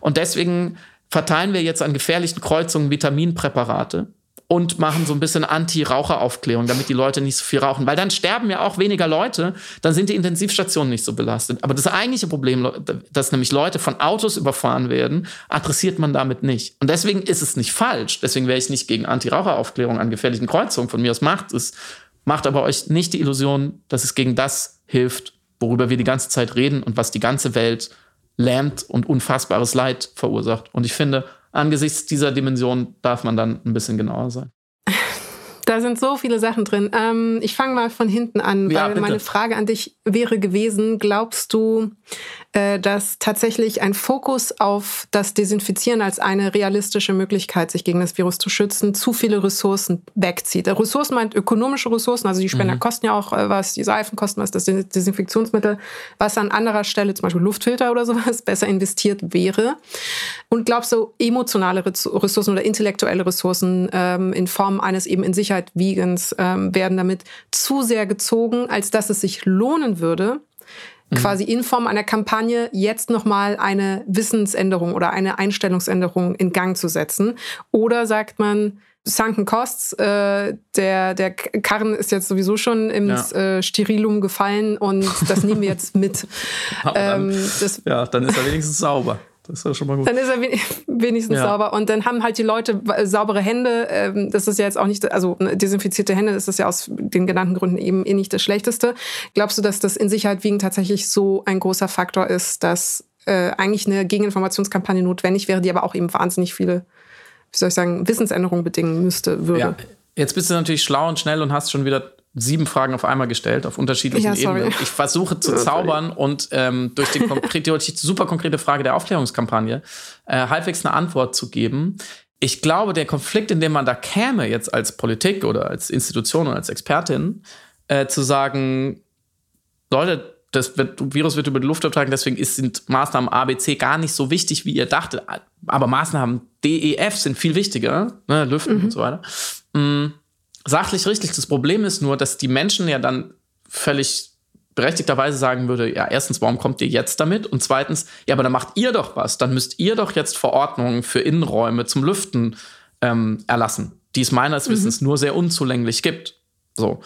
Speaker 1: Und deswegen verteilen wir jetzt an gefährlichen Kreuzungen Vitaminpräparate und machen so ein bisschen Anti-Raucheraufklärung, damit die Leute nicht so viel rauchen. Weil dann sterben ja auch weniger Leute, dann sind die Intensivstationen nicht so belastet. Aber das eigentliche Problem, dass nämlich Leute von Autos überfahren werden, adressiert man damit nicht. Und deswegen ist es nicht falsch. Deswegen wäre ich nicht gegen Anti-Raucheraufklärung an gefährlichen Kreuzungen. Von mir aus macht es. Macht aber euch nicht die Illusion, dass es gegen das hilft, worüber wir die ganze Zeit reden und was die ganze Welt lähmt und unfassbares Leid verursacht. Und ich finde, angesichts dieser Dimension darf man dann ein bisschen genauer sein.
Speaker 4: Da sind so viele Sachen drin. Ähm, ich fange mal von hinten an, ja, weil bitte. meine Frage an dich wäre gewesen, glaubst du, dass tatsächlich ein Fokus auf das Desinfizieren als eine realistische Möglichkeit, sich gegen das Virus zu schützen, zu viele Ressourcen wegzieht. Ressourcen meint ökonomische Ressourcen, also die Spender mhm. kosten ja auch äh, was, die Seifen kosten was, das Desinfektionsmittel, was an anderer Stelle, zum Beispiel Luftfilter oder sowas, besser investiert wäre. Und glaubst du, emotionale Ressourcen oder intellektuelle Ressourcen ähm, in Form eines eben in Sicherheit Vegans ähm, werden damit zu sehr gezogen, als dass es sich lohnen würde, Mhm. quasi in Form einer Kampagne jetzt nochmal eine Wissensänderung oder eine Einstellungsänderung in Gang zu setzen? Oder sagt man, Sunken Costs, äh, der, der Karren ist jetzt sowieso schon ins ja. äh, Sterilum gefallen und das nehmen wir jetzt mit.
Speaker 1: ähm, das, ja, dann ist er wenigstens sauber. Das ist ja schon mal gut.
Speaker 4: Dann ist er wenigstens ja. sauber. Und dann haben halt die Leute saubere Hände. Ähm, das ist ja jetzt auch nicht, also ne, desinfizierte Hände, das ist ja aus den genannten Gründen eben eh nicht das Schlechteste. Glaubst du, dass das in Sicherheit wiegen tatsächlich so ein großer Faktor ist, dass äh, eigentlich eine Gegeninformationskampagne notwendig wäre, die aber auch eben wahnsinnig viele, wie soll ich sagen, Wissensänderungen bedingen müsste, würde? Ja.
Speaker 1: Jetzt bist du natürlich schlau und schnell und hast schon wieder sieben Fragen auf einmal gestellt, auf unterschiedlichen ja, Ebenen. Ich versuche zu zaubern und ähm, durch, die durch die super konkrete Frage der Aufklärungskampagne äh, halbwegs eine Antwort zu geben. Ich glaube, der Konflikt, in dem man da käme, jetzt als Politik oder als Institution oder als Expertin, äh, zu sagen, Leute, das wird, Virus wird über die Luft übertragen, deswegen ist, sind Maßnahmen A, B, C gar nicht so wichtig, wie ihr dachtet. Aber Maßnahmen D, E, F sind viel wichtiger, ne, Lüften mhm. und so weiter. Mhm. Sachlich richtig. Das Problem ist nur, dass die Menschen ja dann völlig berechtigterweise sagen würde, ja, erstens, warum kommt ihr jetzt damit? Und zweitens, ja, aber dann macht ihr doch was. Dann müsst ihr doch jetzt Verordnungen für Innenräume zum Lüften ähm, erlassen, die es meines mhm. Wissens nur sehr unzulänglich gibt. So.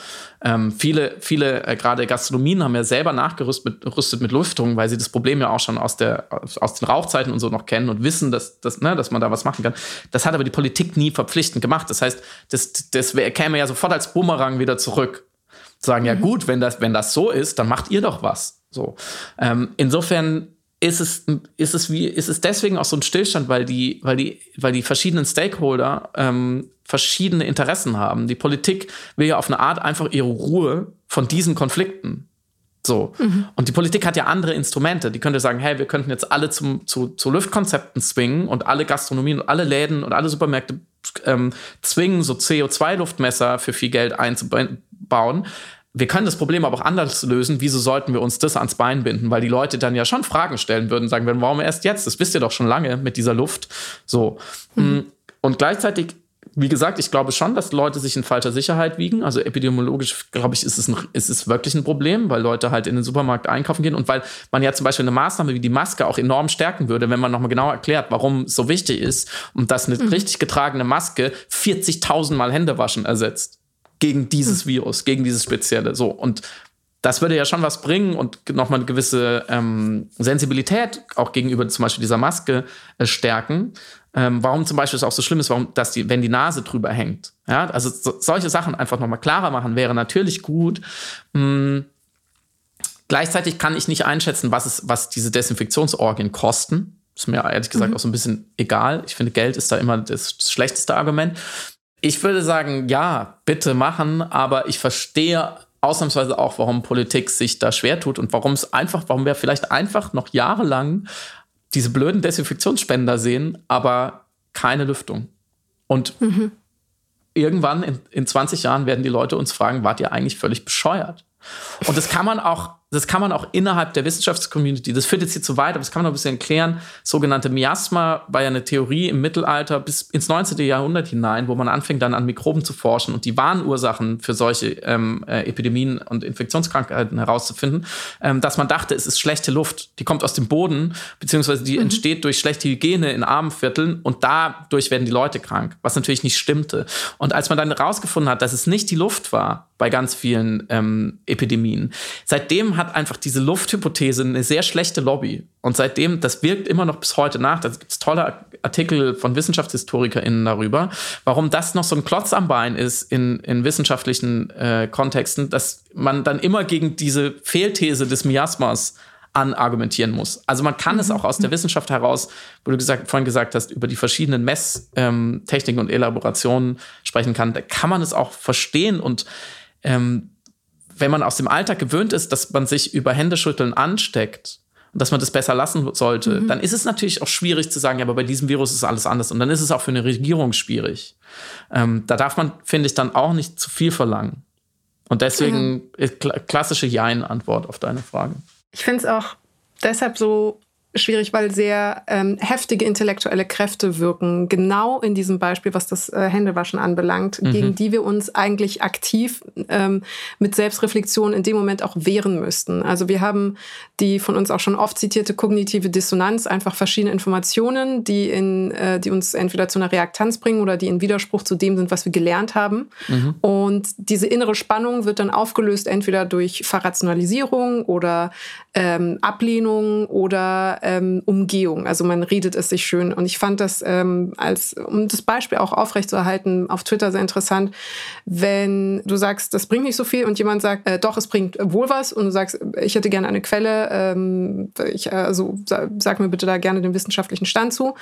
Speaker 1: Ähm, viele, viele, äh, gerade Gastronomien haben ja selber nachgerüstet mit, mit Lüftung, weil sie das Problem ja auch schon aus, der, aus den Rauchzeiten und so noch kennen und wissen, dass, dass, ne, dass man da was machen kann. Das hat aber die Politik nie verpflichtend gemacht. Das heißt, das, das wär, käme ja sofort als Bumerang wieder zurück sagen, ja mhm. gut, wenn das, wenn das so ist, dann macht ihr doch was. So. Ähm, insofern ist es, ist es wie, ist es deswegen auch so ein Stillstand, weil die, weil die, weil die verschiedenen Stakeholder ähm, verschiedene Interessen haben. Die Politik will ja auf eine Art einfach ihre Ruhe von diesen Konflikten. So. Mhm. Und die Politik hat ja andere Instrumente. Die könnte sagen, hey, wir könnten jetzt alle zum, zu, zu Luftkonzepten zwingen und alle Gastronomien und alle Läden und alle Supermärkte ähm, zwingen, so CO2-Luftmesser für viel Geld einzubauen bauen. Wir können das Problem aber auch anders lösen. Wieso sollten wir uns das ans Bein binden? Weil die Leute dann ja schon Fragen stellen würden, sagen würden, warum erst jetzt? Das wisst ihr doch schon lange mit dieser Luft. So. Mhm. Und gleichzeitig wie gesagt, ich glaube schon, dass Leute sich in falscher Sicherheit wiegen. Also epidemiologisch, glaube ich, ist es, ein, ist es wirklich ein Problem, weil Leute halt in den Supermarkt einkaufen gehen und weil man ja zum Beispiel eine Maßnahme wie die Maske auch enorm stärken würde, wenn man nochmal genau erklärt, warum es so wichtig ist und dass eine mhm. richtig getragene Maske 40.000 Mal Hände waschen ersetzt gegen dieses hm. Virus, gegen dieses spezielle. So und das würde ja schon was bringen und nochmal eine gewisse ähm, Sensibilität auch gegenüber zum Beispiel dieser Maske äh, stärken. Ähm, warum zum Beispiel es auch so schlimm ist, warum, dass die, wenn die Nase drüber hängt. Ja, also so, solche Sachen einfach nochmal klarer machen wäre natürlich gut. Hm. Gleichzeitig kann ich nicht einschätzen, was, es, was diese Desinfektionsorgien kosten. Ist mir ehrlich gesagt mhm. auch so ein bisschen egal. Ich finde, Geld ist da immer das schlechteste Argument. Ich würde sagen, ja, bitte machen, aber ich verstehe ausnahmsweise auch, warum Politik sich da schwer tut und warum es einfach, warum wir vielleicht einfach noch jahrelang diese blöden Desinfektionsspender sehen, aber keine Lüftung. Und mhm. irgendwann in, in 20 Jahren werden die Leute uns fragen, wart ihr eigentlich völlig bescheuert? Und das kann man auch das kann man auch innerhalb der Wissenschaftscommunity, das führt jetzt hier zu weit, aber das kann man noch ein bisschen erklären. Sogenannte Miasma war ja eine Theorie im Mittelalter bis ins 19. Jahrhundert hinein, wo man anfängt dann an Mikroben zu forschen und die wahren Ursachen für solche ähm, äh, Epidemien und Infektionskrankheiten herauszufinden, ähm, dass man dachte, es ist schlechte Luft, die kommt aus dem Boden, beziehungsweise die mhm. entsteht durch schlechte Hygiene in armen Vierteln und dadurch werden die Leute krank, was natürlich nicht stimmte. Und als man dann herausgefunden hat, dass es nicht die Luft war bei ganz vielen ähm, Epidemien, seitdem hat einfach diese Lufthypothese eine sehr schlechte Lobby. Und seitdem, das wirkt immer noch bis heute nach. Da gibt es tolle Artikel von WissenschaftshistorikerInnen darüber, warum das noch so ein Klotz am Bein ist in, in wissenschaftlichen äh, Kontexten, dass man dann immer gegen diese Fehlthese des Miasmas anargumentieren muss. Also man kann mhm. es auch aus der Wissenschaft heraus, wo du gesagt, vorhin gesagt hast, über die verschiedenen Messtechniken ähm, und Elaborationen sprechen kann, da kann man es auch verstehen und ähm, wenn man aus dem Alltag gewöhnt ist, dass man sich über Händeschütteln ansteckt und dass man das besser lassen sollte, mhm. dann ist es natürlich auch schwierig zu sagen, ja, aber bei diesem Virus ist alles anders. Und dann ist es auch für eine Regierung schwierig. Ähm, da darf man, finde ich, dann auch nicht zu viel verlangen. Und deswegen ja. klassische Jein-Antwort auf deine Frage.
Speaker 4: Ich finde es auch deshalb so schwierig, weil sehr ähm, heftige intellektuelle Kräfte wirken, genau in diesem Beispiel, was das äh, Händewaschen anbelangt, mhm. gegen die wir uns eigentlich aktiv ähm, mit Selbstreflexion in dem Moment auch wehren müssten. Also wir haben die von uns auch schon oft zitierte kognitive Dissonanz, einfach verschiedene Informationen, die, in, äh, die uns entweder zu einer Reaktanz bringen oder die in Widerspruch zu dem sind, was wir gelernt haben. Mhm. Und diese innere Spannung wird dann aufgelöst, entweder durch Verrationalisierung oder ähm, Ablehnung oder ähm, Umgehung. Also man redet es sich schön. Und ich fand das ähm, als, um das Beispiel auch aufrechtzuerhalten, auf Twitter sehr interessant, wenn du sagst, das bringt nicht so viel und jemand sagt, äh, doch, es bringt wohl was und du sagst, ich hätte gerne eine Quelle, ähm, ich, also sag mir bitte da gerne den wissenschaftlichen Stand zu.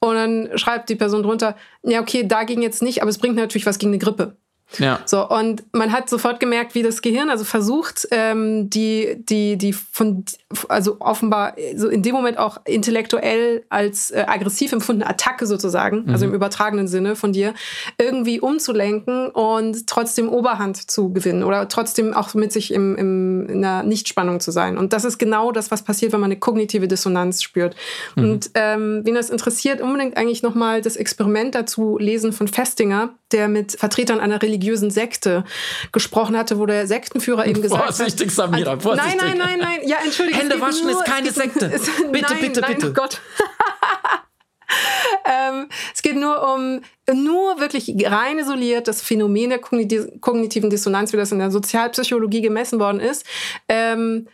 Speaker 4: Und dann schreibt die Person drunter, ja, okay, dagegen jetzt nicht, aber es bringt natürlich was gegen eine Grippe.
Speaker 1: Ja.
Speaker 4: So, und man hat sofort gemerkt, wie das Gehirn also versucht, ähm, die, die, die von, also offenbar so in dem Moment auch intellektuell als äh, aggressiv empfundene Attacke sozusagen, mhm. also im übertragenen Sinne von dir, irgendwie umzulenken und trotzdem Oberhand zu gewinnen oder trotzdem auch mit sich im, im, in einer Nichtspannung zu sein. Und das ist genau das, was passiert, wenn man eine kognitive Dissonanz spürt. Mhm. Und ähm, wen das interessiert, unbedingt eigentlich nochmal das Experiment dazu lesen von Festinger, der mit Vertretern einer religiösen Sekte gesprochen hatte, wo der Sektenführer eben gesagt
Speaker 1: vorsichtig,
Speaker 4: hat...
Speaker 1: Samira, vorsichtig,
Speaker 4: Nein, nein, nein, nein. Ja, entschuldige.
Speaker 1: Hände waschen nur, ist keine Sekte. Ist, bitte,
Speaker 4: nein,
Speaker 1: bitte,
Speaker 4: nein,
Speaker 1: bitte.
Speaker 4: Oh Gott. ähm, es geht nur um nur wirklich rein isoliert das Phänomen der kognitiven Dissonanz, wie das in der Sozialpsychologie gemessen worden ist. Ähm,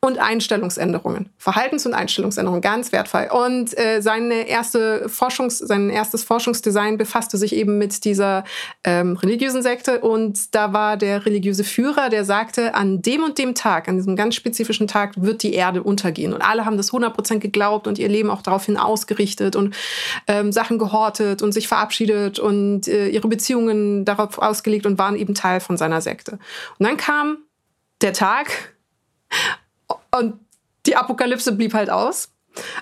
Speaker 4: und Einstellungsänderungen. Verhaltens- und Einstellungsänderungen, ganz wertvoll. Und äh, seine erste Forschungs-, sein erstes Forschungsdesign befasste sich eben mit dieser ähm, religiösen Sekte. Und da war der religiöse Führer, der sagte, an dem und dem Tag, an diesem ganz spezifischen Tag, wird die Erde untergehen. Und alle haben das 100% geglaubt und ihr Leben auch daraufhin ausgerichtet und ähm, Sachen gehortet und sich verabschiedet und äh, ihre Beziehungen darauf ausgelegt und waren eben Teil von seiner Sekte. Und dann kam der Tag, und die Apokalypse blieb halt aus,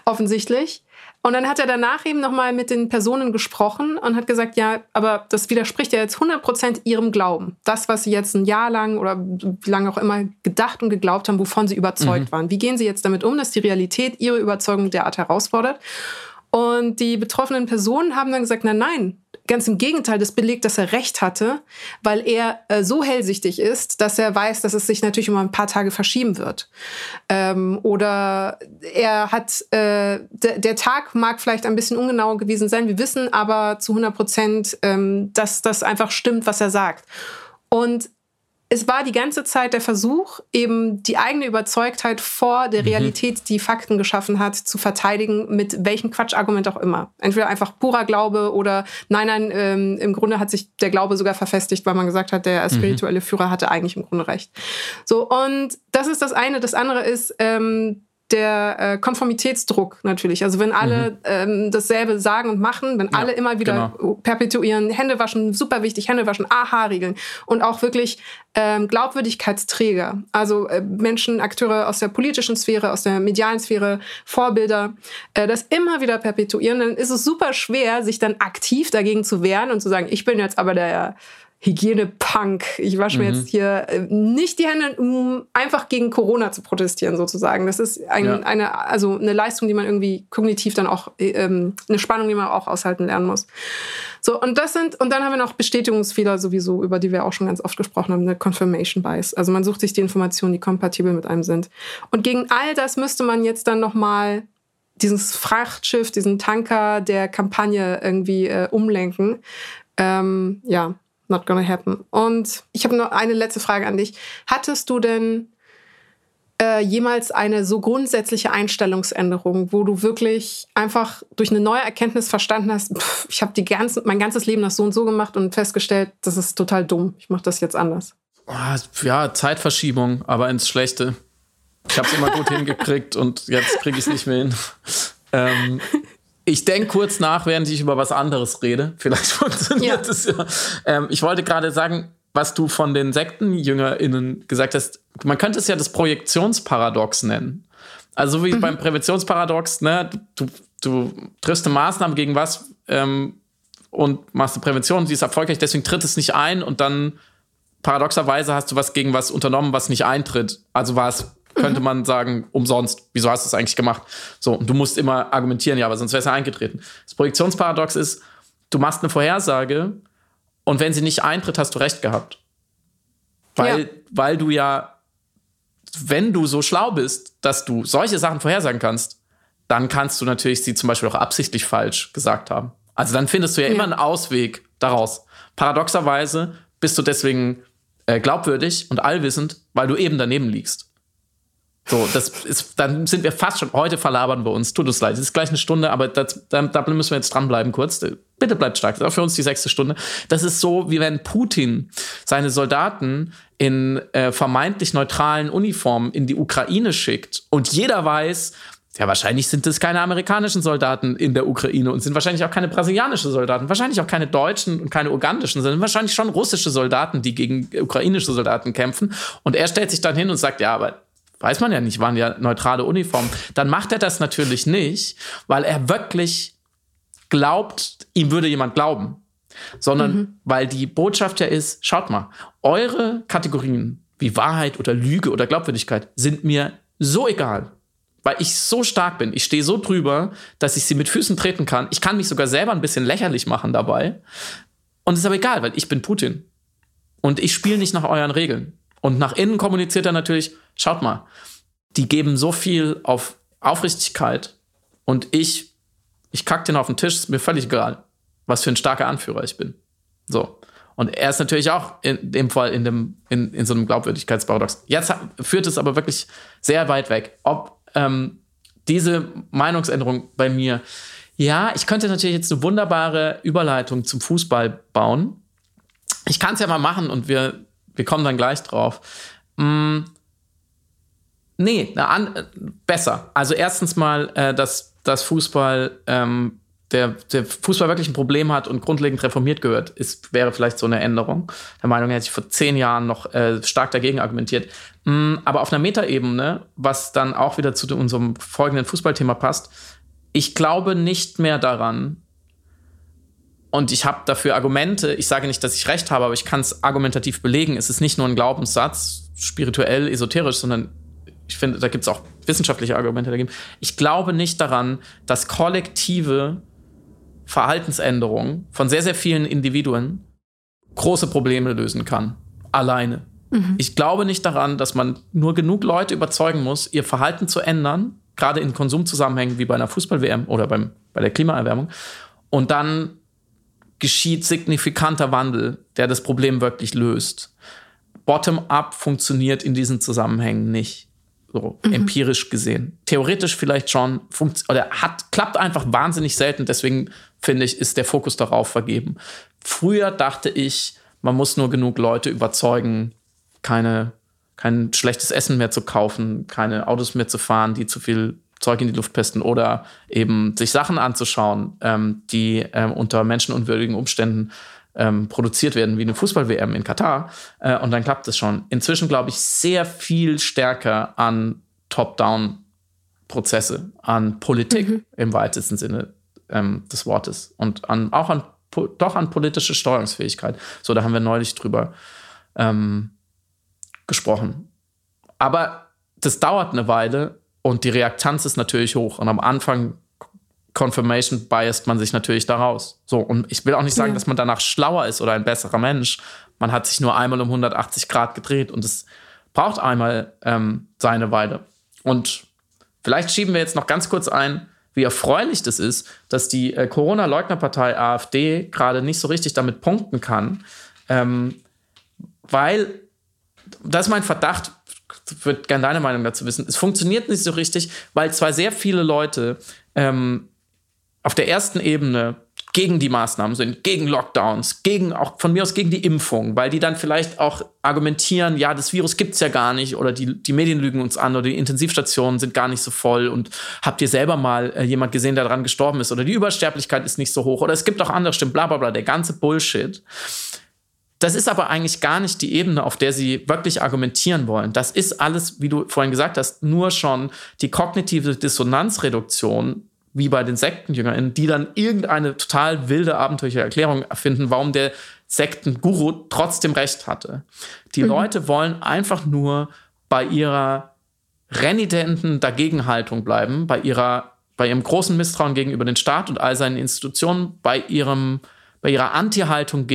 Speaker 4: offensichtlich. Und dann hat er danach eben nochmal mit den Personen gesprochen und hat gesagt, ja, aber das widerspricht ja jetzt 100% ihrem Glauben. Das, was sie jetzt ein Jahr lang oder wie lange auch immer gedacht und geglaubt haben, wovon sie überzeugt mhm. waren. Wie gehen sie jetzt damit um, dass die Realität ihre Überzeugung derart herausfordert? Und die betroffenen Personen haben dann gesagt, nein, nein, Ganz im Gegenteil, das belegt, dass er recht hatte, weil er äh, so hellsichtig ist, dass er weiß, dass es sich natürlich um ein paar Tage verschieben wird. Ähm, oder er hat, äh, der Tag mag vielleicht ein bisschen ungenau gewesen sein, wir wissen aber zu 100 Prozent, ähm, dass das einfach stimmt, was er sagt. Und es war die ganze Zeit der Versuch, eben die eigene Überzeugtheit vor der mhm. Realität, die Fakten geschaffen hat, zu verteidigen, mit welchem Quatschargument auch immer. Entweder einfach purer Glaube oder nein, nein, ähm, im Grunde hat sich der Glaube sogar verfestigt, weil man gesagt hat, der mhm. spirituelle Führer hatte eigentlich im Grunde recht. So, und das ist das eine. Das andere ist, ähm, der äh, Konformitätsdruck natürlich. Also wenn alle mhm. ähm, dasselbe sagen und machen, wenn ja, alle immer wieder genau. perpetuieren, Hände waschen, super wichtig, Hände waschen, Aha-Regeln und auch wirklich ähm, Glaubwürdigkeitsträger, also äh, Menschen, Akteure aus der politischen Sphäre, aus der medialen Sphäre, Vorbilder, äh, das immer wieder perpetuieren, dann ist es super schwer, sich dann aktiv dagegen zu wehren und zu sagen, ich bin jetzt aber der Hygiene-Punk. Ich wasche mir mhm. jetzt hier äh, nicht die Hände, um einfach gegen Corona zu protestieren, sozusagen. Das ist ein, ja. eine, also eine Leistung, die man irgendwie kognitiv dann auch, äh, ähm, eine Spannung, die man auch aushalten lernen muss. So, und das sind, und dann haben wir noch Bestätigungsfehler sowieso, über die wir auch schon ganz oft gesprochen haben, eine Confirmation Bias. Also man sucht sich die Informationen, die kompatibel mit einem sind. Und gegen all das müsste man jetzt dann nochmal dieses Frachtschiff, diesen Tanker der Kampagne irgendwie äh, umlenken. Ähm, ja, not gonna happen. Und ich habe noch eine letzte Frage an dich. Hattest du denn äh, jemals eine so grundsätzliche Einstellungsänderung, wo du wirklich einfach durch eine neue Erkenntnis verstanden hast, pff, ich habe ganze, mein ganzes Leben das so und so gemacht und festgestellt, das ist total dumm. Ich mache das jetzt anders.
Speaker 1: Ja, Zeitverschiebung, aber ins Schlechte. Ich habe es immer gut hingekriegt und jetzt kriege ich es nicht mehr hin. Ähm, ich denke kurz nach, während ich über was anderes rede. Vielleicht funktioniert es ja. ja. Ähm, ich wollte gerade sagen, was du von den SektenjüngerInnen gesagt hast, man könnte es ja das Projektionsparadox nennen. Also wie mhm. beim Präventionsparadox, ne, du, du triffst eine Maßnahme gegen was ähm, und machst eine Prävention, die ist erfolgreich, deswegen tritt es nicht ein und dann paradoxerweise hast du was gegen was unternommen, was nicht eintritt. Also war es könnte man sagen, umsonst. Wieso hast du es eigentlich gemacht? So, und du musst immer argumentieren, ja, aber sonst wäre es ja eingetreten. Das Projektionsparadox ist, du machst eine Vorhersage und wenn sie nicht eintritt, hast du recht gehabt. Weil, ja. weil du ja, wenn du so schlau bist, dass du solche Sachen vorhersagen kannst, dann kannst du natürlich sie zum Beispiel auch absichtlich falsch gesagt haben. Also dann findest du ja, ja. immer einen Ausweg daraus. Paradoxerweise bist du deswegen äh, glaubwürdig und allwissend, weil du eben daneben liegst. So, das ist, dann sind wir fast schon, heute verlabern wir uns. Tut uns leid, es ist gleich eine Stunde, aber das, da, da müssen wir jetzt dranbleiben kurz. Bitte bleibt stark. Das ist auch für uns die sechste Stunde. Das ist so, wie wenn Putin seine Soldaten in äh, vermeintlich neutralen Uniformen in die Ukraine schickt und jeder weiß, ja, wahrscheinlich sind es keine amerikanischen Soldaten in der Ukraine und sind wahrscheinlich auch keine brasilianischen Soldaten, wahrscheinlich auch keine deutschen und keine ugandischen, sondern wahrscheinlich schon russische Soldaten, die gegen ukrainische Soldaten kämpfen. Und er stellt sich dann hin und sagt, ja, aber weiß man ja nicht, waren ja neutrale Uniformen. Dann macht er das natürlich nicht, weil er wirklich glaubt, ihm würde jemand glauben, sondern mhm. weil die Botschaft ja ist, schaut mal, eure Kategorien wie Wahrheit oder Lüge oder Glaubwürdigkeit sind mir so egal weil ich so stark bin. Ich stehe so drüber, dass ich sie mit Füßen treten kann. Ich kann mich sogar selber ein bisschen lächerlich machen dabei. Und es ist aber egal, weil ich bin Putin. Und ich spiele nicht nach euren Regeln. Und nach innen kommuniziert er natürlich, schaut mal, die geben so viel auf Aufrichtigkeit und ich, ich kack den auf den Tisch, ist mir völlig egal, was für ein starker Anführer ich bin. So. Und er ist natürlich auch in dem Fall in, dem, in, in so einem Glaubwürdigkeitsparadox. Jetzt führt es aber wirklich sehr weit weg. Ob ähm, diese Meinungsänderung bei mir. Ja, ich könnte natürlich jetzt eine wunderbare Überleitung zum Fußball bauen. Ich kann es ja mal machen und wir, wir kommen dann gleich drauf. Mm, nee, an, besser. Also erstens mal, äh, dass, dass Fußball ähm, der, der Fußball wirklich ein Problem hat und grundlegend reformiert gehört, ist, wäre vielleicht so eine Änderung. Der Meinung hätte ich vor zehn Jahren noch äh, stark dagegen argumentiert. Mm, aber auf einer Metaebene, was dann auch wieder zu unserem folgenden Fußballthema passt, ich glaube nicht mehr daran, und ich habe dafür Argumente, ich sage nicht, dass ich recht habe, aber ich kann es argumentativ belegen. Es ist nicht nur ein Glaubenssatz, spirituell, esoterisch, sondern ich finde, da gibt es auch wissenschaftliche Argumente dagegen. Ich glaube nicht daran, dass kollektive Verhaltensänderung von sehr, sehr vielen Individuen große Probleme lösen kann. Alleine. Mhm. Ich glaube nicht daran, dass man nur genug Leute überzeugen muss, ihr Verhalten zu ändern, gerade in Konsumzusammenhängen wie bei einer Fußball-WM oder beim, bei der Klimaerwärmung. Und dann geschieht signifikanter Wandel, der das Problem wirklich löst. Bottom-up funktioniert in diesen Zusammenhängen nicht so mhm. empirisch gesehen. Theoretisch vielleicht schon, oder hat, klappt einfach wahnsinnig selten, deswegen finde ich, ist der Fokus darauf vergeben. Früher dachte ich, man muss nur genug Leute überzeugen, keine, kein schlechtes Essen mehr zu kaufen, keine Autos mehr zu fahren, die zu viel Zeug in die Luft pesten oder eben sich Sachen anzuschauen, ähm, die ähm, unter menschenunwürdigen Umständen ähm, produziert werden, wie eine Fußball-WM in Katar. Äh, und dann klappt es schon. Inzwischen glaube ich sehr viel stärker an Top-Down-Prozesse, an Politik mhm. im weitesten Sinne ähm, des Wortes und an, auch an doch an politische Steuerungsfähigkeit. So, da haben wir neulich drüber ähm, gesprochen. Aber das dauert eine Weile und die Reaktanz ist natürlich hoch. Und am Anfang Confirmation biased man sich natürlich daraus. So, und ich will auch nicht sagen, ja. dass man danach schlauer ist oder ein besserer Mensch. Man hat sich nur einmal um 180 Grad gedreht und es braucht einmal ähm, seine Weile. Und vielleicht schieben wir jetzt noch ganz kurz ein, wie erfreulich das ist, dass die äh, Corona-Leugnerpartei AfD gerade nicht so richtig damit punkten kann, ähm, weil, das ist mein Verdacht, würde gerne deine Meinung dazu wissen, es funktioniert nicht so richtig, weil zwar sehr viele Leute ähm, auf der ersten Ebene gegen die Maßnahmen sind, gegen Lockdowns, gegen auch von mir aus gegen die Impfung, weil die dann vielleicht auch argumentieren, ja, das Virus gibt es ja gar nicht oder die, die Medien lügen uns an oder die Intensivstationen sind gar nicht so voll und habt ihr selber mal äh, jemand gesehen, der daran gestorben ist oder die Übersterblichkeit ist nicht so hoch oder es gibt auch andere Stimmen, bla bla bla, der ganze Bullshit. Das ist aber eigentlich gar nicht die Ebene, auf der sie wirklich argumentieren wollen. Das ist alles, wie du vorhin gesagt hast, nur schon die kognitive Dissonanzreduktion wie bei den SektenjüngerInnen, die dann irgendeine total wilde, abenteuerliche Erklärung erfinden, warum der Sektenguru trotzdem recht hatte. Die mhm. Leute wollen einfach nur bei ihrer renitenten Dagegenhaltung bleiben, bei ihrer bei ihrem großen Misstrauen gegenüber den Staat und all seinen Institutionen, bei ihrem bei ihrer Anti-Haltung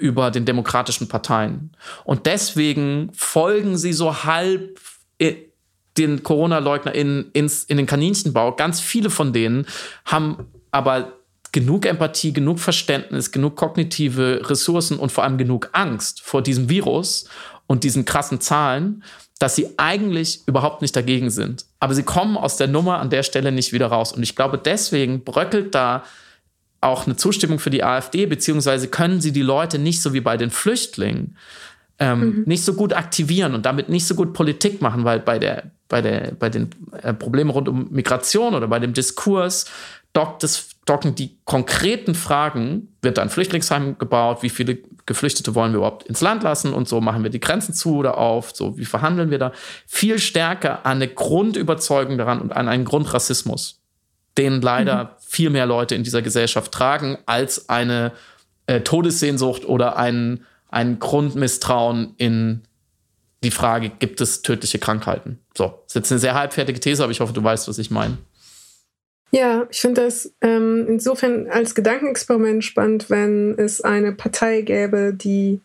Speaker 1: gegenüber den demokratischen Parteien. Und deswegen folgen sie so halb den Corona-Leugner in, ins, in den Kaninchenbau. Ganz viele von denen haben aber genug Empathie, genug Verständnis, genug kognitive Ressourcen und vor allem genug Angst vor diesem Virus und diesen krassen Zahlen, dass sie eigentlich überhaupt nicht dagegen sind. Aber sie kommen aus der Nummer an der Stelle nicht wieder raus. Und ich glaube, deswegen bröckelt da auch eine Zustimmung für die AfD, beziehungsweise können sie die Leute nicht so wie bei den Flüchtlingen ähm, mhm. nicht so gut aktivieren und damit nicht so gut Politik machen, weil bei der bei der bei den äh, Problemen rund um Migration oder bei dem Diskurs dockt es, docken die konkreten Fragen, wird da ein Flüchtlingsheim gebaut, wie viele Geflüchtete wollen wir überhaupt ins Land lassen und so machen wir die Grenzen zu oder auf, so wie verhandeln wir da, viel stärker an eine Grundüberzeugung daran und an einen Grundrassismus, den leider mhm. viel mehr Leute in dieser Gesellschaft tragen, als eine äh, Todessehnsucht oder ein, ein Grundmisstrauen in die Frage, gibt es tödliche Krankheiten? So, das ist jetzt eine sehr halbfertige These, aber ich hoffe, du weißt, was ich meine.
Speaker 4: Ja, ich finde das ähm, insofern als Gedankenexperiment spannend, wenn es eine Partei gäbe, die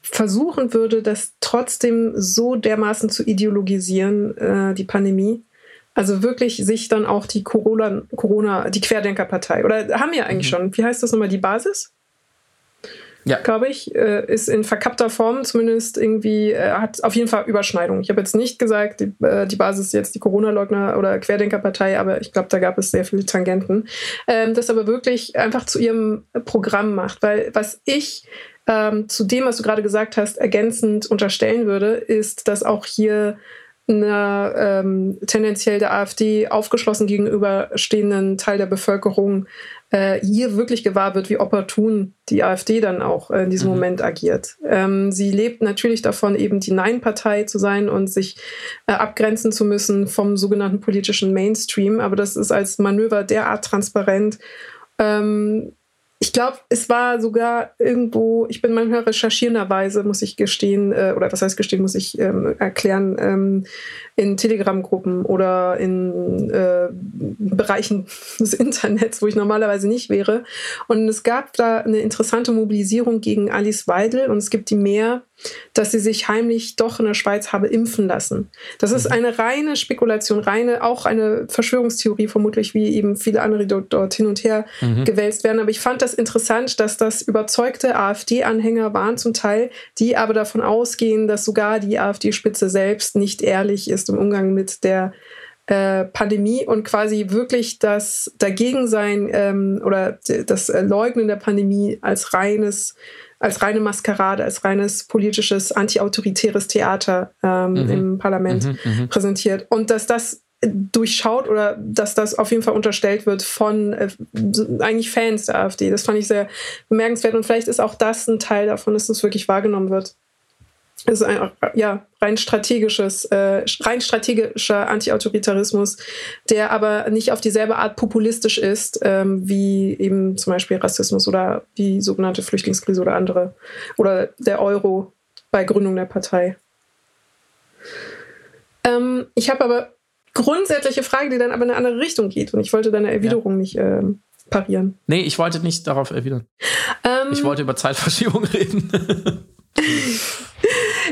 Speaker 4: versuchen würde, das trotzdem so dermaßen zu ideologisieren, äh, die Pandemie. Also wirklich sich dann auch die Corona, Corona die Querdenkerpartei, oder haben wir eigentlich mhm. schon, wie heißt das nochmal, die Basis? ja. glaube ich, äh, ist in verkappter Form zumindest irgendwie, äh, hat auf jeden Fall Überschneidung. Ich habe jetzt nicht gesagt, die, äh, die Basis ist jetzt die Corona-Leugner- oder Querdenkerpartei, aber ich glaube, da gab es sehr viele Tangenten. Ähm, das aber wirklich einfach zu ihrem Programm macht, weil was ich ähm, zu dem, was du gerade gesagt hast, ergänzend unterstellen würde, ist, dass auch hier einer ähm, tendenziell der AfD aufgeschlossen gegenüberstehenden Teil der Bevölkerung äh, hier wirklich gewahr wird, wie opportun die AfD dann auch äh, in diesem mhm. Moment agiert. Ähm, sie lebt natürlich davon, eben die Nein-Partei zu sein und sich äh, abgrenzen zu müssen vom sogenannten politischen Mainstream. Aber das ist als Manöver derart transparent. Ähm, ich glaube, es war sogar irgendwo, ich bin manchmal recherchierenderweise, muss ich gestehen, äh, oder was heißt gestehen, muss ich ähm, erklären, ähm, in Telegram-Gruppen oder in äh, Bereichen des Internets, wo ich normalerweise nicht wäre. Und es gab da eine interessante Mobilisierung gegen Alice Weidel und es gibt die mehr, dass sie sich heimlich doch in der Schweiz habe impfen lassen. Das ist mhm. eine reine Spekulation, reine, auch eine Verschwörungstheorie vermutlich, wie eben viele andere dort, dort hin und her mhm. gewälzt werden. Aber ich fand das interessant, dass das überzeugte AfD-Anhänger waren zum Teil, die aber davon ausgehen, dass sogar die AfD-Spitze selbst nicht ehrlich ist ist im Umgang mit der äh, Pandemie und quasi wirklich das Dagegensein ähm, oder das Leugnen der Pandemie als reines als reine Maskerade, als reines politisches, antiautoritäres Theater ähm, mhm. im Parlament mhm, mhm, präsentiert. Und dass das durchschaut oder dass das auf jeden Fall unterstellt wird von äh, eigentlich Fans der AfD. Das fand ich sehr bemerkenswert und vielleicht ist auch das ein Teil davon, dass das wirklich wahrgenommen wird. Es ist ein ja, rein strategisches, äh, rein strategischer Antiautoritarismus, der aber nicht auf dieselbe Art populistisch ist, ähm, wie eben zum Beispiel Rassismus oder die sogenannte Flüchtlingskrise oder andere. Oder der Euro bei Gründung der Partei. Ähm, ich habe aber grundsätzliche Frage, die dann aber in eine andere Richtung geht. Und ich wollte deine Erwiderung ja. nicht ähm, parieren.
Speaker 1: Nee, ich wollte nicht darauf erwidern. Ähm, ich wollte über Zeitverschiebung reden.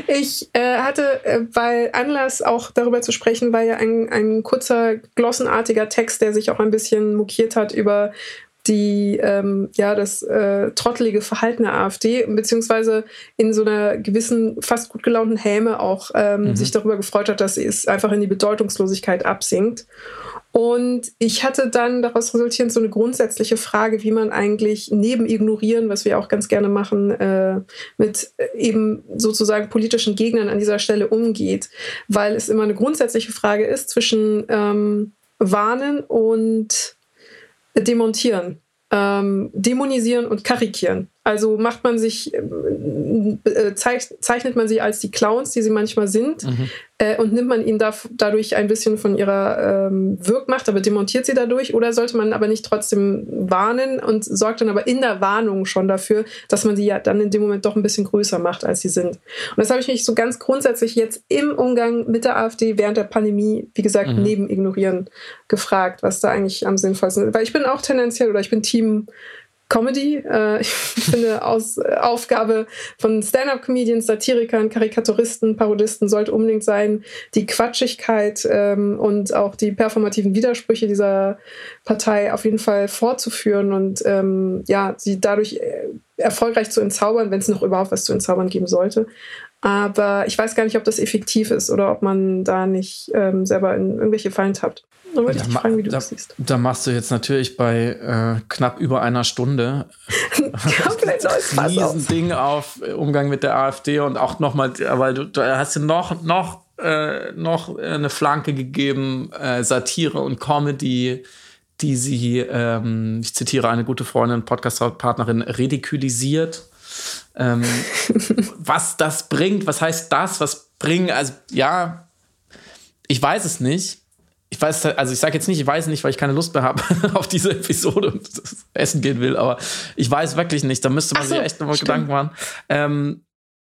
Speaker 4: Ich äh, hatte, äh, weil Anlass auch darüber zu sprechen, war ja ein, ein kurzer, glossenartiger Text, der sich auch ein bisschen mokiert hat über die ähm, ja das äh, trottelige Verhalten der AfD beziehungsweise in so einer gewissen fast gut gelaunten Häme auch ähm, mhm. sich darüber gefreut hat, dass es einfach in die Bedeutungslosigkeit absinkt und ich hatte dann daraus resultierend so eine grundsätzliche Frage, wie man eigentlich neben Ignorieren, was wir auch ganz gerne machen, äh, mit äh, eben sozusagen politischen Gegnern an dieser Stelle umgeht. Weil es immer eine grundsätzliche Frage ist zwischen ähm, Warnen und Demontieren. Ähm, dämonisieren und karikieren. Also macht man sich, äh, äh zeichnet man sie als die Clowns, die sie manchmal sind, mhm äh, und nimmt man ihnen da, dadurch ein bisschen von ihrer ähm, Wirkmacht, aber demontiert sie dadurch? Oder sollte man aber nicht trotzdem warnen und sorgt dann aber in der Warnung schon dafür, dass man sie ja dann in dem Moment doch ein bisschen größer macht, als sie sind? Und das habe ich mich so ganz grundsätzlich jetzt im Umgang mit der AfD während der Pandemie, wie gesagt, mhm. neben Ignorieren gefragt, was da eigentlich am sinnvollsten ist. Weil ich bin auch tendenziell oder ich bin Team Comedy. Äh, ich finde, aus, äh, Aufgabe von Stand-up-Comedians, Satirikern, Karikaturisten, Parodisten sollte unbedingt sein, die Quatschigkeit ähm, und auch die performativen Widersprüche dieser Partei auf jeden Fall fortzuführen und ähm, ja, sie dadurch äh, erfolgreich zu entzaubern, wenn es noch überhaupt was zu entzaubern geben sollte. Aber ich weiß gar nicht, ob das effektiv ist oder ob man da nicht ähm, selber in irgendwelche Fallen tappt. Da wollte ich dich fragen, wie du
Speaker 1: da,
Speaker 4: das siehst.
Speaker 1: Da machst du jetzt natürlich bei äh, knapp über einer Stunde
Speaker 4: Fass
Speaker 1: diesen Ding auf äh, Umgang mit der AfD und auch nochmal, weil du, du hast ja noch, noch, äh, noch eine Flanke gegeben, äh, Satire und Comedy, die sie, ähm, ich zitiere eine gute Freundin, Podcast-Partnerin, ridikulisiert. Ähm, was das bringt, was heißt das, was bringen, also ja, ich weiß es nicht ich weiß, also ich sage jetzt nicht, ich weiß nicht, weil ich keine Lust mehr habe auf diese Episode und essen gehen will, aber ich weiß wirklich nicht. Da müsste man so, sich echt nochmal Gedanken machen. Ähm,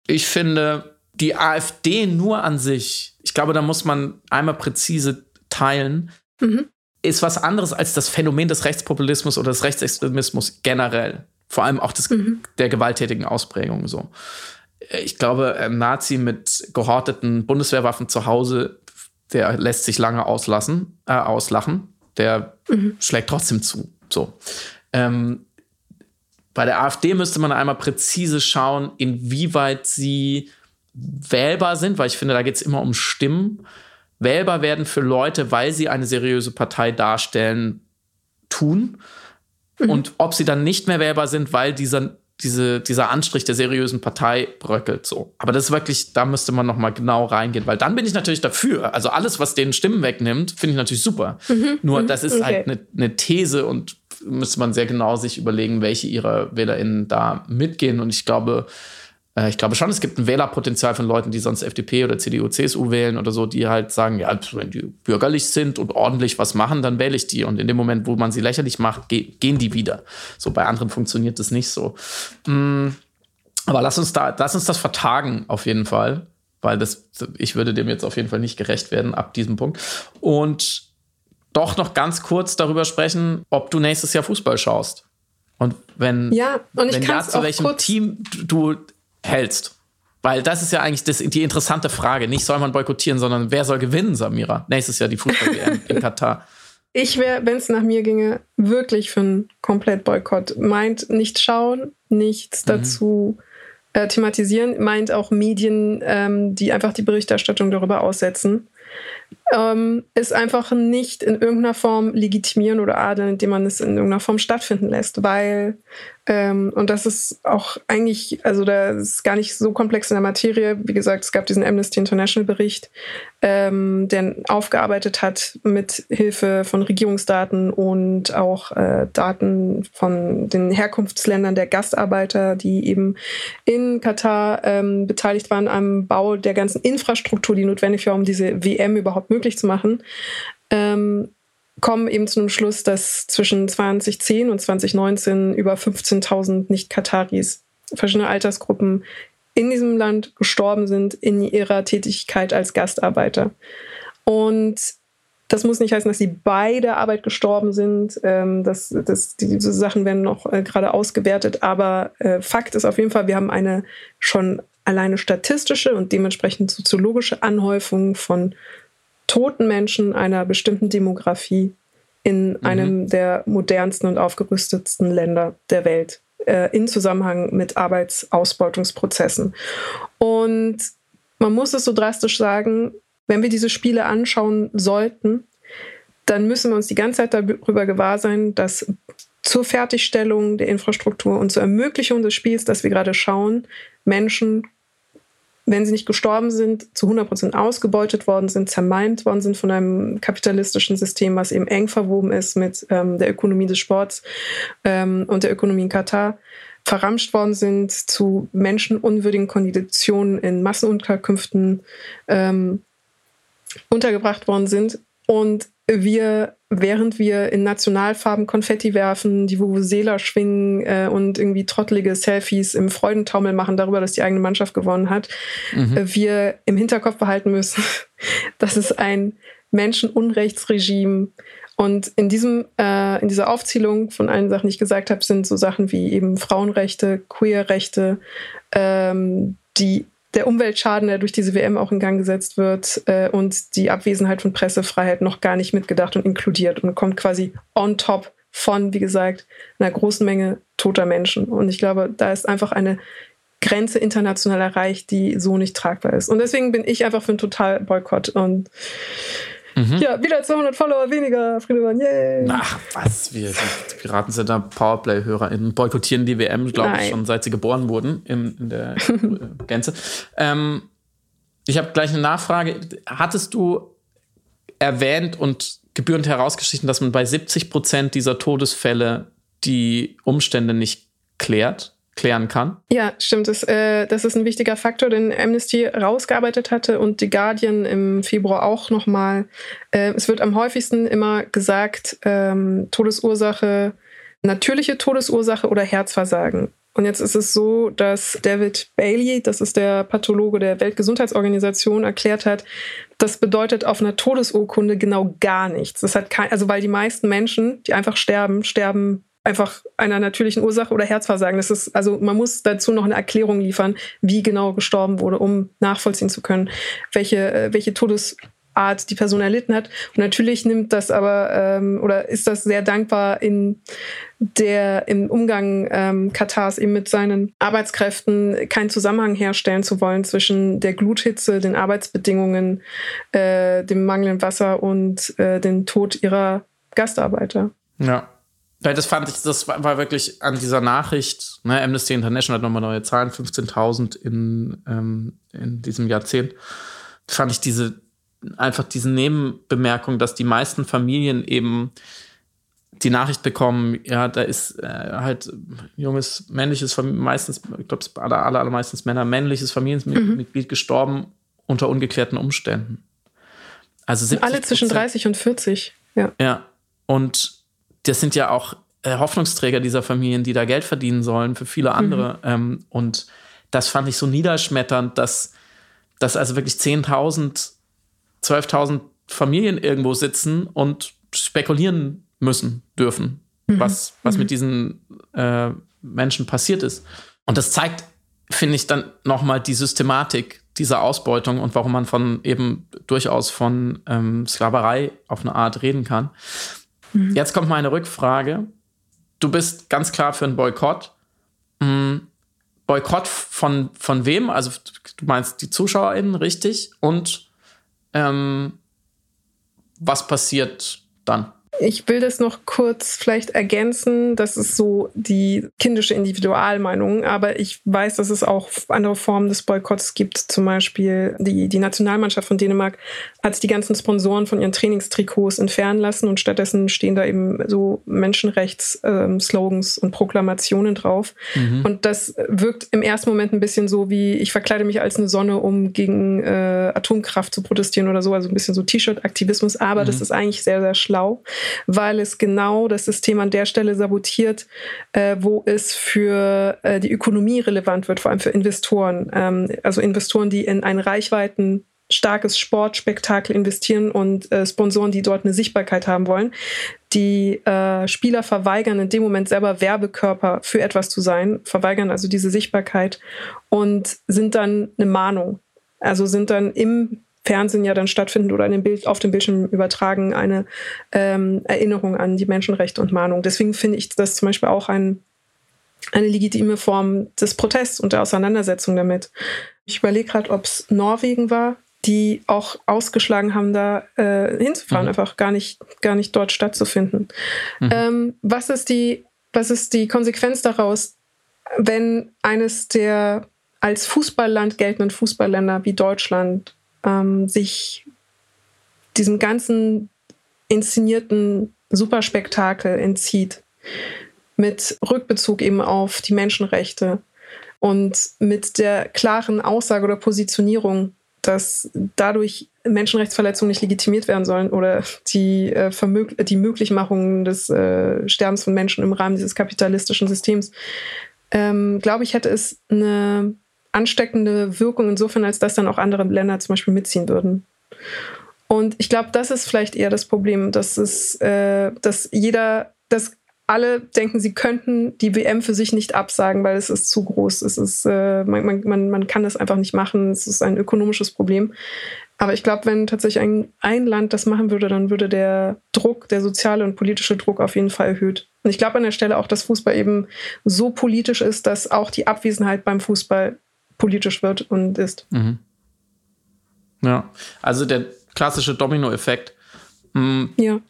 Speaker 1: ich finde, die AfD nur an sich, ich glaube, da muss man einmal präzise teilen, mhm. ist was anderes als das Phänomen des Rechtspopulismus oder des Rechtsextremismus generell. Vor allem auch des, mhm. der gewalttätigen Ausprägung so. Ich glaube, ein Nazi mit gehorteten Bundeswehrwaffen zu Hause der lässt sich lange auslassen, äh, auslachen. Der mhm. schlägt trotzdem zu. So. Ähm, bei der AfD müsste man einmal präzise schauen, inwieweit sie wählbar sind, weil ich finde, da geht es immer um Stimmen. Wählbar werden für Leute, weil sie eine seriöse Partei darstellen, tun. Mhm. Und ob sie dann nicht mehr wählbar sind, weil dieser diese, dieser Anstrich der seriösen Partei bröckelt so. Aber das ist wirklich, da müsste man noch mal genau reingehen, weil dann bin ich natürlich dafür. Also alles, was den Stimmen wegnimmt, finde ich natürlich super. Mhm, Nur mhm, das ist okay. halt eine, eine These und müsste man sehr genau sich überlegen, welche ihrer WählerInnen da mitgehen. Und ich glaube, äh, ich glaube schon, es gibt ein Wählerpotenzial von Leuten, die sonst FDP oder CDU, CSU wählen oder so, die halt sagen, ja, wenn die bürgerlich sind und ordentlich was machen, dann wähle ich die. Und in dem Moment, wo man sie lächerlich macht, gehen die wieder. So bei anderen funktioniert das nicht so. Mm, aber lass uns da, lass uns das vertagen auf jeden Fall, weil das, ich würde dem jetzt auf jeden Fall nicht gerecht werden ab diesem Punkt. Und doch noch ganz kurz darüber sprechen, ob du nächstes Jahr Fußball schaust. Und wenn,
Speaker 4: ja, und ich
Speaker 1: wenn ja, zu welchem Team du hältst? Weil das ist ja eigentlich das, die interessante Frage. Nicht soll man boykottieren, sondern wer soll gewinnen, Samira? Nächstes Jahr die Fußball-WM in Katar.
Speaker 4: Ich wäre, wenn es nach mir ginge, wirklich für einen Komplett-Boykott. Meint nicht schauen, nichts mhm. dazu äh, thematisieren, meint auch Medien, ähm, die einfach die Berichterstattung darüber aussetzen ähm, ist einfach nicht in irgendeiner Form legitimieren oder adeln, indem man es in irgendeiner Form stattfinden lässt, weil, ähm, und das ist auch eigentlich, also da ist gar nicht so komplex in der Materie. Wie gesagt, es gab diesen Amnesty International Bericht, ähm, der aufgearbeitet hat mit Hilfe von Regierungsdaten und auch äh, Daten von den Herkunftsländern der Gastarbeiter, die eben in Katar ähm, beteiligt waren am Bau der ganzen Infrastruktur, die notwendig war, um diese WM überhaupt möglich zu machen, ähm, kommen eben zu einem Schluss, dass zwischen 2010 und 2019 über 15.000 Nicht-Kataris, verschiedene Altersgruppen in diesem Land gestorben sind in ihrer Tätigkeit als Gastarbeiter. Und das muss nicht heißen, dass sie bei der Arbeit gestorben sind. Ähm, das, das, diese Sachen werden noch äh, gerade ausgewertet. Aber äh, Fakt ist auf jeden Fall, wir haben eine schon alleine statistische und dementsprechend soziologische Anhäufung von toten Menschen einer bestimmten Demografie in mhm. einem der modernsten und aufgerüstetsten Länder der Welt äh, in Zusammenhang mit Arbeitsausbeutungsprozessen. Und man muss es so drastisch sagen, wenn wir diese Spiele anschauen sollten, dann müssen wir uns die ganze Zeit darüber gewahr sein, dass zur Fertigstellung der Infrastruktur und zur Ermöglichung des Spiels, das wir gerade schauen, Menschen wenn sie nicht gestorben sind, zu 100 Prozent ausgebeutet worden sind, zermalmt worden sind von einem kapitalistischen System, was eben eng verwoben ist mit ähm, der Ökonomie des Sports ähm, und der Ökonomie in Katar, verramscht worden sind, zu menschenunwürdigen Konditionen in Massenunterkünften ähm, untergebracht worden sind. Und wir, während wir in Nationalfarben Konfetti werfen, die Vuvuzela schwingen äh, und irgendwie trottelige Selfies im Freudentaumel machen darüber, dass die eigene Mannschaft gewonnen hat, mhm. äh, wir im Hinterkopf behalten müssen, dass es ein Menschenunrechtsregime und in diesem, äh, in dieser Aufzählung von allen Sachen, die ich gesagt habe, sind so Sachen wie eben Frauenrechte, Queerrechte, ähm, die der Umweltschaden, der durch diese WM auch in Gang gesetzt wird äh, und die Abwesenheit von Pressefreiheit noch gar nicht mitgedacht und inkludiert und kommt quasi on top von, wie gesagt, einer großen Menge toter Menschen. Und ich glaube, da ist einfach eine Grenze international erreicht, die so nicht tragbar ist. Und deswegen bin ich einfach für einen Total-Boykott. Und mhm. ja, wieder 200 Follower weniger, Friedemann, yay.
Speaker 1: Ach, was, wir die Piraten sind da Powerplay-HörerInnen, boykottieren die WM, glaube ich, schon seit sie geboren wurden, in, in der Gänze. Ähm, ich habe gleich eine Nachfrage. Hattest du erwähnt und gebührend herausgestrichen, dass man bei 70 Prozent dieser Todesfälle die Umstände nicht klärt? Klären kann.
Speaker 4: Ja, stimmt. Das, äh, das ist ein wichtiger Faktor, den Amnesty rausgearbeitet hatte und die Guardian im Februar auch nochmal. Äh, es wird am häufigsten immer gesagt, ähm, Todesursache, natürliche Todesursache oder Herzversagen. Und jetzt ist es so, dass David Bailey, das ist der Pathologe der Weltgesundheitsorganisation, erklärt hat, das bedeutet auf einer Todesurkunde genau gar nichts. Das hat kein, also weil die meisten Menschen, die einfach sterben, sterben einfach einer natürlichen Ursache oder Herzversagen. Das ist, also man muss dazu noch eine Erklärung liefern, wie genau gestorben wurde, um nachvollziehen zu können, welche, äh, welche Todesart die Person erlitten hat. Und natürlich nimmt das aber ähm, oder ist das sehr dankbar in der im Umgang ähm, Katars eben mit seinen Arbeitskräften keinen Zusammenhang herstellen zu wollen zwischen der Gluthitze, den Arbeitsbedingungen, äh, dem mangelnden Wasser und äh, dem Tod ihrer Gastarbeiter.
Speaker 1: Ja. Weil das fand ich, das war, wirklich an dieser Nachricht, ne, Amnesty International hat nochmal neue Zahlen, 15.000 in, ähm, in diesem Jahrzehnt, fand ich diese, einfach diese Nebenbemerkung, dass die meisten Familien eben die Nachricht bekommen, ja, da ist äh, halt junges, männliches, meistens, ich glaube, aller, aller, allermeistens Männer, männliches Familienmitglied mhm. gestorben unter ungeklärten Umständen.
Speaker 4: Also Alle zwischen 30 und 40, ja.
Speaker 1: Ja, und das sind ja auch äh, Hoffnungsträger dieser Familien, die da Geld verdienen sollen für viele andere. Mhm. Und das fand ich so niederschmetternd, dass, dass also wirklich 10.000, 12.000 Familien irgendwo sitzen und spekulieren müssen dürfen, mhm. was, was mhm. mit diesen äh, Menschen passiert ist. Und das zeigt, finde ich, dann nochmal die Systematik dieser Ausbeutung und warum man von eben durchaus von ähm, Sklaverei auf eine Art reden kann. Mhm. Jetzt kommt meine Rückfrage. Du bist ganz klar für einen Boykott. Mhm. Boykott von, von wem? Also du meinst die ZuschauerInnen, richtig? Und ähm, was passiert dann?
Speaker 4: Ich will das noch kurz vielleicht ergänzen. Das ist so die kindische Individualmeinung. Aber ich weiß, dass es auch andere Formen des Boykotts gibt. Zum Beispiel die, die Nationalmannschaft von Dänemark hat die ganzen Sponsoren von ihren Trainingstrikots entfernen lassen und stattdessen stehen da eben so Menschenrechts-Slogans und Proklamationen drauf. Mhm. Und das wirkt im ersten Moment ein bisschen so wie, ich verkleide mich als eine Sonne, um gegen äh, Atomkraft zu protestieren oder so. Also ein bisschen so T-Shirt-Aktivismus. Aber mhm. das ist eigentlich sehr, sehr schlau weil es genau das System an der Stelle sabotiert, äh, wo es für äh, die Ökonomie relevant wird, vor allem für Investoren. Ähm, also Investoren, die in ein Reichweiten starkes Sportspektakel investieren und äh, Sponsoren, die dort eine Sichtbarkeit haben wollen. Die äh, Spieler verweigern in dem Moment selber Werbekörper für etwas zu sein, verweigern also diese Sichtbarkeit und sind dann eine Mahnung. Also sind dann im Fernsehen ja dann stattfinden oder in dem Bild, auf dem Bildschirm übertragen, eine ähm, Erinnerung an die Menschenrechte und Mahnung. Deswegen finde ich das zum Beispiel auch ein, eine legitime Form des Protests und der Auseinandersetzung damit. Ich überlege gerade, ob es Norwegen war, die auch ausgeschlagen haben, da äh, hinzufahren, mhm. einfach gar nicht, gar nicht dort stattzufinden. Mhm. Ähm, was, ist die, was ist die Konsequenz daraus, wenn eines der als Fußballland geltenden Fußballländer wie Deutschland ähm, sich diesem ganzen inszenierten Superspektakel entzieht, mit Rückbezug eben auf die Menschenrechte und mit der klaren Aussage oder Positionierung, dass dadurch Menschenrechtsverletzungen nicht legitimiert werden sollen oder die, äh, die Möglichmachung des äh, Sterbens von Menschen im Rahmen dieses kapitalistischen Systems, ähm, glaube ich, hätte es eine ansteckende Wirkung insofern, als dass dann auch andere Länder zum Beispiel mitziehen würden. Und ich glaube, das ist vielleicht eher das Problem, dass es, äh, dass jeder, dass alle denken, sie könnten die WM für sich nicht absagen, weil es ist zu groß. Es ist, äh, man, man, man kann das einfach nicht machen. Es ist ein ökonomisches Problem. Aber ich glaube, wenn tatsächlich ein, ein Land das machen würde, dann würde der Druck, der soziale und politische Druck auf jeden Fall erhöht Und ich glaube an der Stelle auch, dass Fußball eben so politisch ist, dass auch die Abwesenheit beim Fußball politisch wird und ist.
Speaker 1: Mhm. Ja, also der klassische Domino-Effekt.
Speaker 4: Mhm. Ja.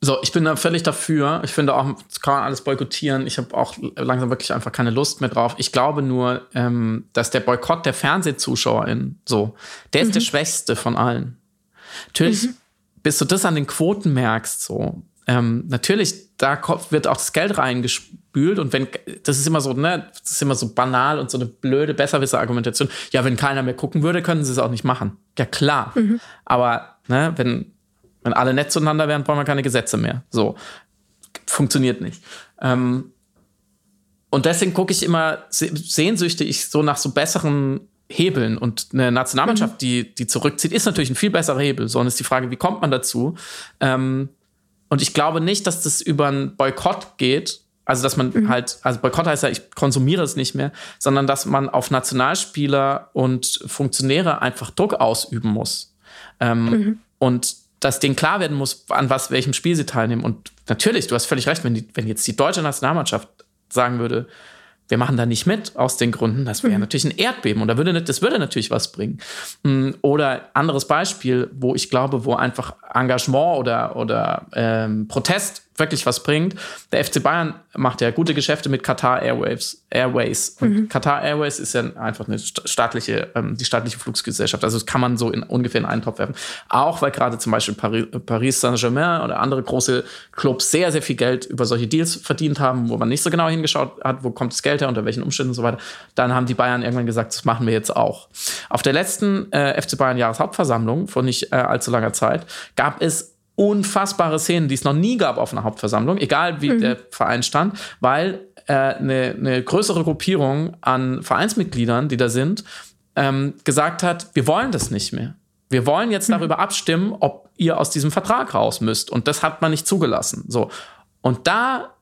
Speaker 1: So, ich bin da völlig dafür. Ich finde auch, das kann man alles boykottieren. Ich habe auch langsam wirklich einfach keine Lust mehr drauf. Ich glaube nur, ähm, dass der Boykott der FernsehzuschauerInnen, so, der ist mhm. der schwächste von allen. Natürlich, mhm. bis du das an den Quoten merkst, so, ähm, natürlich, da wird auch das Geld reingespült und wenn, das ist immer so, ne, das ist immer so banal und so eine blöde Besserwisser-Argumentation. Ja, wenn keiner mehr gucken würde, können sie es auch nicht machen. Ja, klar. Mhm. Aber, ne, wenn, wenn alle nett zueinander wären, brauchen wir keine Gesetze mehr. So. Funktioniert nicht. Ähm, und deswegen gucke ich immer sehnsüchtig so nach so besseren Hebeln. Und eine Nationalmannschaft, mhm. die, die zurückzieht, ist natürlich ein viel besserer Hebel. Sondern ist die Frage, wie kommt man dazu? Ähm, und ich glaube nicht, dass das über einen Boykott geht. Also, dass man mhm. halt, also Boykott heißt ja, ich konsumiere es nicht mehr, sondern dass man auf Nationalspieler und Funktionäre einfach Druck ausüben muss. Ähm, mhm. Und dass denen klar werden muss, an was, welchem Spiel sie teilnehmen. Und natürlich, du hast völlig recht, wenn, die, wenn jetzt die deutsche Nationalmannschaft sagen würde, wir machen da nicht mit aus den Gründen, das wäre mhm. natürlich ein Erdbeben und da würde, das würde natürlich was bringen. Mm, oder anderes Beispiel, wo ich glaube, wo einfach Engagement oder, oder ähm, Protest wirklich was bringt. Der FC Bayern macht ja gute Geschäfte mit Qatar Airways. Airways. Und mhm. Qatar Airways ist ja einfach eine staatliche, ähm, die staatliche Flugsgesellschaft. Also das kann man so in, ungefähr in einen Topf werfen. Auch weil gerade zum Beispiel Paris, Paris Saint-Germain oder andere große Clubs sehr, sehr viel Geld über solche Deals verdient haben, wo man nicht so genau hingeschaut hat, wo kommt das Geld her, unter welchen Umständen und so weiter. Dann haben die Bayern irgendwann gesagt, das machen wir jetzt auch. Auf der letzten äh, FC Bayern Jahreshauptversammlung vor nicht äh, allzu langer Zeit gab es unfassbare Szenen, die es noch nie gab auf einer Hauptversammlung, egal wie mhm. der Verein stand, weil äh, eine, eine größere Gruppierung an Vereinsmitgliedern, die da sind, ähm, gesagt hat, wir wollen das nicht mehr. Wir wollen jetzt mhm. darüber abstimmen, ob ihr aus diesem Vertrag raus müsst. Und das hat man nicht zugelassen. So. Und da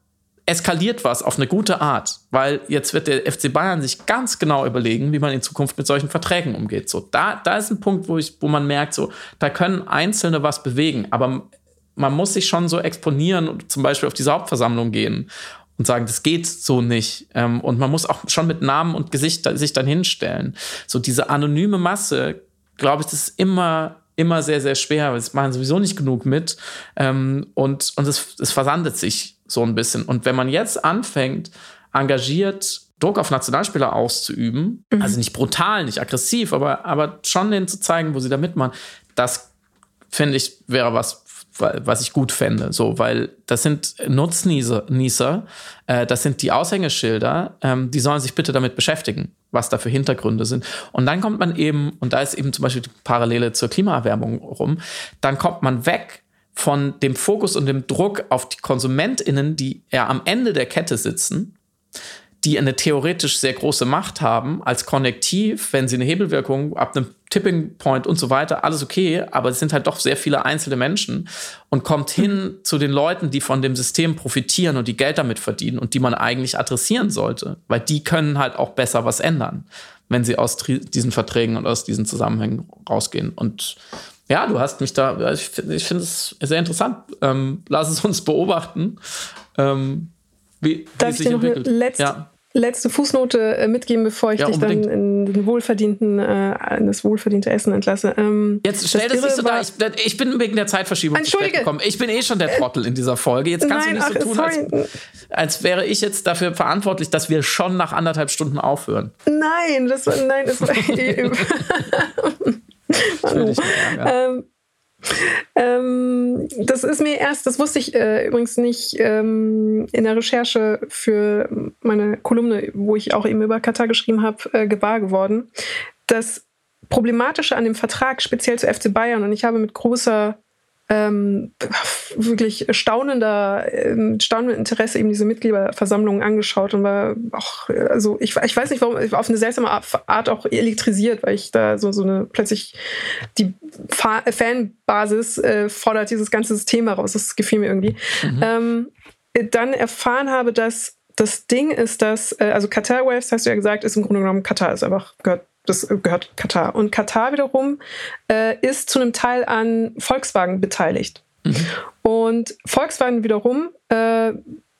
Speaker 1: eskaliert was auf eine gute Art, weil jetzt wird der FC Bayern sich ganz genau überlegen, wie man in Zukunft mit solchen Verträgen umgeht. So, da, da ist ein Punkt, wo, ich, wo man merkt, so, da können Einzelne was bewegen, aber man muss sich schon so exponieren und zum Beispiel auf diese Hauptversammlung gehen und sagen, das geht so nicht. Ähm, und man muss auch schon mit Namen und Gesicht sich dann hinstellen. So diese anonyme Masse, glaube ich, das ist immer immer sehr, sehr schwer. Es machen sowieso nicht genug mit. Ähm, und und es, es versandet sich so ein bisschen. Und wenn man jetzt anfängt, engagiert Druck auf Nationalspieler auszuüben, mhm. also nicht brutal, nicht aggressiv, aber, aber schon denen zu zeigen, wo sie da mitmachen, das finde ich, wäre was, was ich gut fände. So, weil das sind Nutznießer, äh, das sind die Aushängeschilder, ähm, die sollen sich bitte damit beschäftigen, was da für Hintergründe sind. Und dann kommt man eben, und da ist eben zum Beispiel die Parallele zur Klimaerwärmung rum, dann kommt man weg von dem Fokus und dem Druck auf die KonsumentInnen, die ja am Ende der Kette sitzen, die eine theoretisch sehr große Macht haben, als Konnektiv, wenn sie eine Hebelwirkung ab einem Tipping Point und so weiter, alles okay, aber es sind halt doch sehr viele einzelne Menschen und kommt hin zu den Leuten, die von dem System profitieren und die Geld damit verdienen und die man eigentlich adressieren sollte, weil die können halt auch besser was ändern, wenn sie aus diesen Verträgen und aus diesen Zusammenhängen rausgehen. Und ja, du hast mich da, ich finde ich find es sehr interessant. Ähm, lass es uns beobachten, ähm, wie,
Speaker 4: Darf wie sich entwickelt. Letzte, ja. Letzte Fußnote äh, mitgeben, bevor ich ja, dich dann in, den wohlverdienten, äh, in das wohlverdiente Essen entlasse. Ähm,
Speaker 1: Jetzt stell das nicht so dar. Ich, ich, bin wegen der Zeitverschiebung
Speaker 4: Entschuldige.
Speaker 1: gekommen. Ich bin eh schon der Trottel in dieser Folge. Jetzt kannst Nein, du nicht so tun, als, als, wäre ich jetzt dafür verantwortlich, dass wir schon nach anderthalb Stunden aufhören.
Speaker 4: Nein, das war, nein, das war eh ähm, ähm, das ist mir erst, das wusste ich äh, übrigens nicht ähm, in der Recherche für meine Kolumne, wo ich auch eben über Katar geschrieben habe, äh, gewahr geworden. Das Problematische an dem Vertrag, speziell zu FC Bayern, und ich habe mit großer ähm, wirklich staunender, ähm, staunendem Interesse eben diese Mitgliederversammlungen angeschaut und war auch, also ich, ich weiß nicht warum, ich war auf eine seltsame Art auch elektrisiert, weil ich da so, so eine plötzlich die Fa Fanbasis äh, fordert dieses ganze System heraus. Das gefiel mir irgendwie. Mhm. Ähm, dann erfahren habe, dass das Ding ist, dass, äh, also Qatar Waves, hast du ja gesagt, ist im Grunde genommen Katar, ist einfach, gehört das gehört Katar. Und Katar wiederum äh, ist zu einem Teil an Volkswagen beteiligt. Mhm. Und Volkswagen wiederum äh,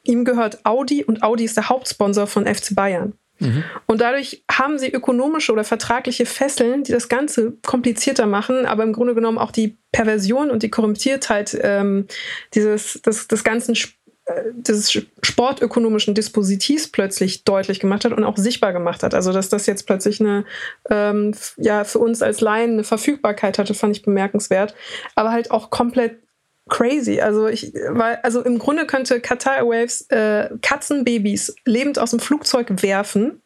Speaker 4: ihm gehört Audi und Audi ist der Hauptsponsor von FC Bayern. Mhm. Und dadurch haben sie ökonomische oder vertragliche Fesseln, die das Ganze komplizierter machen, aber im Grunde genommen auch die Perversion und die Korruptiertheit ähm, dieses, des, des ganzen äh, des sportökonomischen Dispositivs plötzlich deutlich gemacht hat und auch sichtbar gemacht hat. Also dass das jetzt plötzlich eine, ähm, ja, für uns als Laien eine Verfügbarkeit hatte, fand ich bemerkenswert. Aber halt auch komplett crazy. Also ich, weil, also im Grunde könnte Qatar Airways äh, Katzenbabys lebend aus dem Flugzeug werfen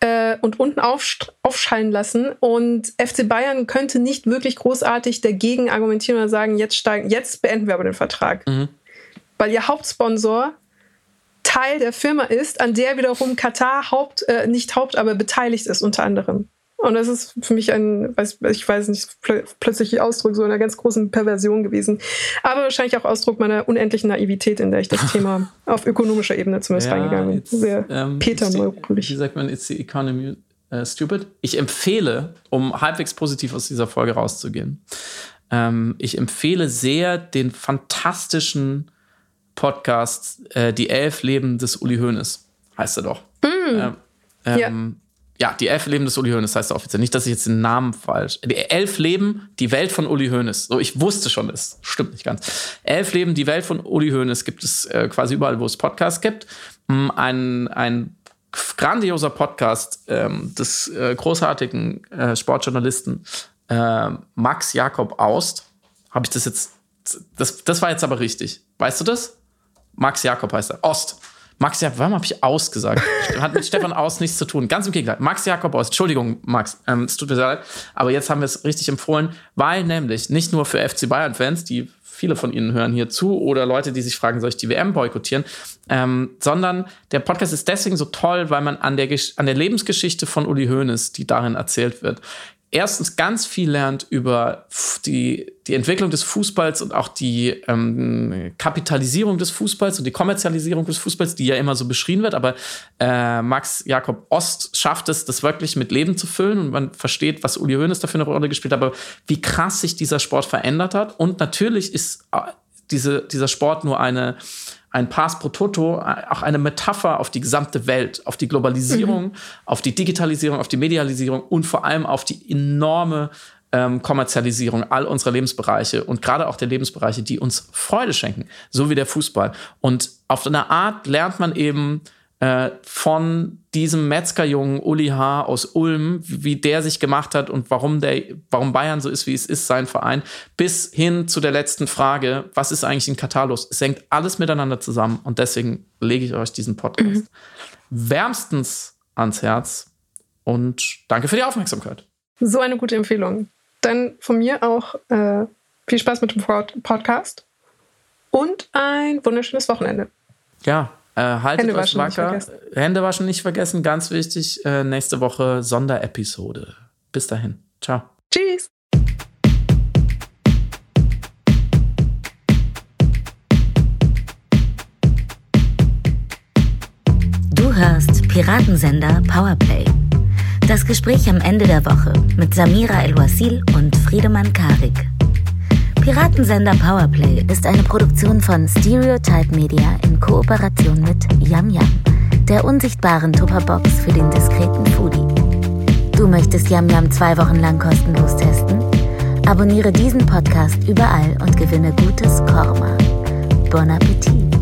Speaker 4: äh, und unten aufschallen lassen. Und FC Bayern könnte nicht wirklich großartig dagegen argumentieren oder sagen, jetzt steigen, jetzt beenden wir aber den Vertrag. Mhm. Weil ihr Hauptsponsor Teil der Firma ist, an der wiederum Katar Haupt, äh, nicht Haupt, aber beteiligt ist unter anderem. Und das ist für mich ein, ich weiß nicht, plötzlich Ausdruck so einer ganz großen Perversion gewesen. Aber wahrscheinlich auch Ausdruck meiner unendlichen Naivität, in der ich das Thema auf ökonomischer Ebene zumindest ja, reingegangen bin. Sehr ähm, Peter
Speaker 1: Neurulich. Wie sagt man, it's the economy uh, stupid? Ich empfehle, um halbwegs positiv aus dieser Folge rauszugehen, ähm, ich empfehle sehr den fantastischen Podcast äh, Die elf Leben des Uli Hoeneß. Heißt er doch. Mm. Ähm, ja. Ähm, ja, die elf Leben des Uli Hoeneß heißt er offiziell. Nicht, dass ich jetzt den Namen falsch. Die elf Leben, die Welt von Uli Hoeneß. So, ich wusste schon, das stimmt nicht ganz. Elf Leben, die Welt von Uli Hoeneß gibt es äh, quasi überall, wo es Podcasts gibt. Mm, ein, ein grandioser Podcast ähm, des äh, großartigen äh, Sportjournalisten äh, Max Jakob Aust. Habe ich das jetzt. Das, das war jetzt aber richtig. Weißt du das? Max Jakob heißt er. Ost. Max Jakob, warum habe ich ausgesagt? Hat mit Stefan Aus nichts zu tun. Ganz im Gegenteil. Max Jakob aus. Entschuldigung, Max. Ähm, es tut mir sehr leid. Aber jetzt haben wir es richtig empfohlen, weil nämlich nicht nur für FC Bayern-Fans, die viele von Ihnen hören hier zu, oder Leute, die sich fragen, soll ich die WM boykottieren, ähm, sondern der Podcast ist deswegen so toll, weil man an der, an der Lebensgeschichte von Uli Hoeneß, die darin erzählt wird, erstens ganz viel lernt über die, die Entwicklung des Fußballs und auch die ähm, Kapitalisierung des Fußballs und die Kommerzialisierung des Fußballs, die ja immer so beschrieben wird. Aber äh, Max Jakob Ost schafft es, das wirklich mit Leben zu füllen und man versteht, was Uli Hoeneß dafür eine Rolle gespielt hat, aber wie krass sich dieser Sport verändert hat. Und natürlich ist äh, diese, dieser Sport nur eine ein Pass pro Toto auch eine Metapher auf die gesamte Welt, auf die Globalisierung, mhm. auf die Digitalisierung, auf die Medialisierung und vor allem auf die enorme ähm, Kommerzialisierung all unserer Lebensbereiche und gerade auch der Lebensbereiche, die uns Freude schenken, so wie der Fußball. Und auf eine Art lernt man eben äh, von diesem Metzgerjungen Uli H. aus Ulm, wie der sich gemacht hat und warum, der, warum Bayern so ist, wie es ist, sein Verein, bis hin zu der letzten Frage, was ist eigentlich in Katar los? Es hängt alles miteinander zusammen und deswegen lege ich euch diesen Podcast mhm. wärmstens ans Herz und danke für die Aufmerksamkeit.
Speaker 4: So eine gute Empfehlung. Dann von mir auch äh, viel Spaß mit dem Podcast und ein wunderschönes Wochenende.
Speaker 1: Ja, äh, haltet Hände euch wacker. Hände waschen nicht vergessen, ganz wichtig. Äh, nächste Woche Sonderepisode. Bis dahin. Ciao.
Speaker 4: Tschüss.
Speaker 3: Du hörst Piratensender Powerplay. Das Gespräch am Ende der Woche mit Samira El-Wasil und Friedemann Karik. Piratensender Powerplay ist eine Produktion von Stereotype Media in Kooperation mit Yam Yam, der unsichtbaren Tupperbox für den diskreten Foodie. Du möchtest Yam Yam zwei Wochen lang kostenlos testen? Abonniere diesen Podcast überall und gewinne gutes Korma. Bon Appetit!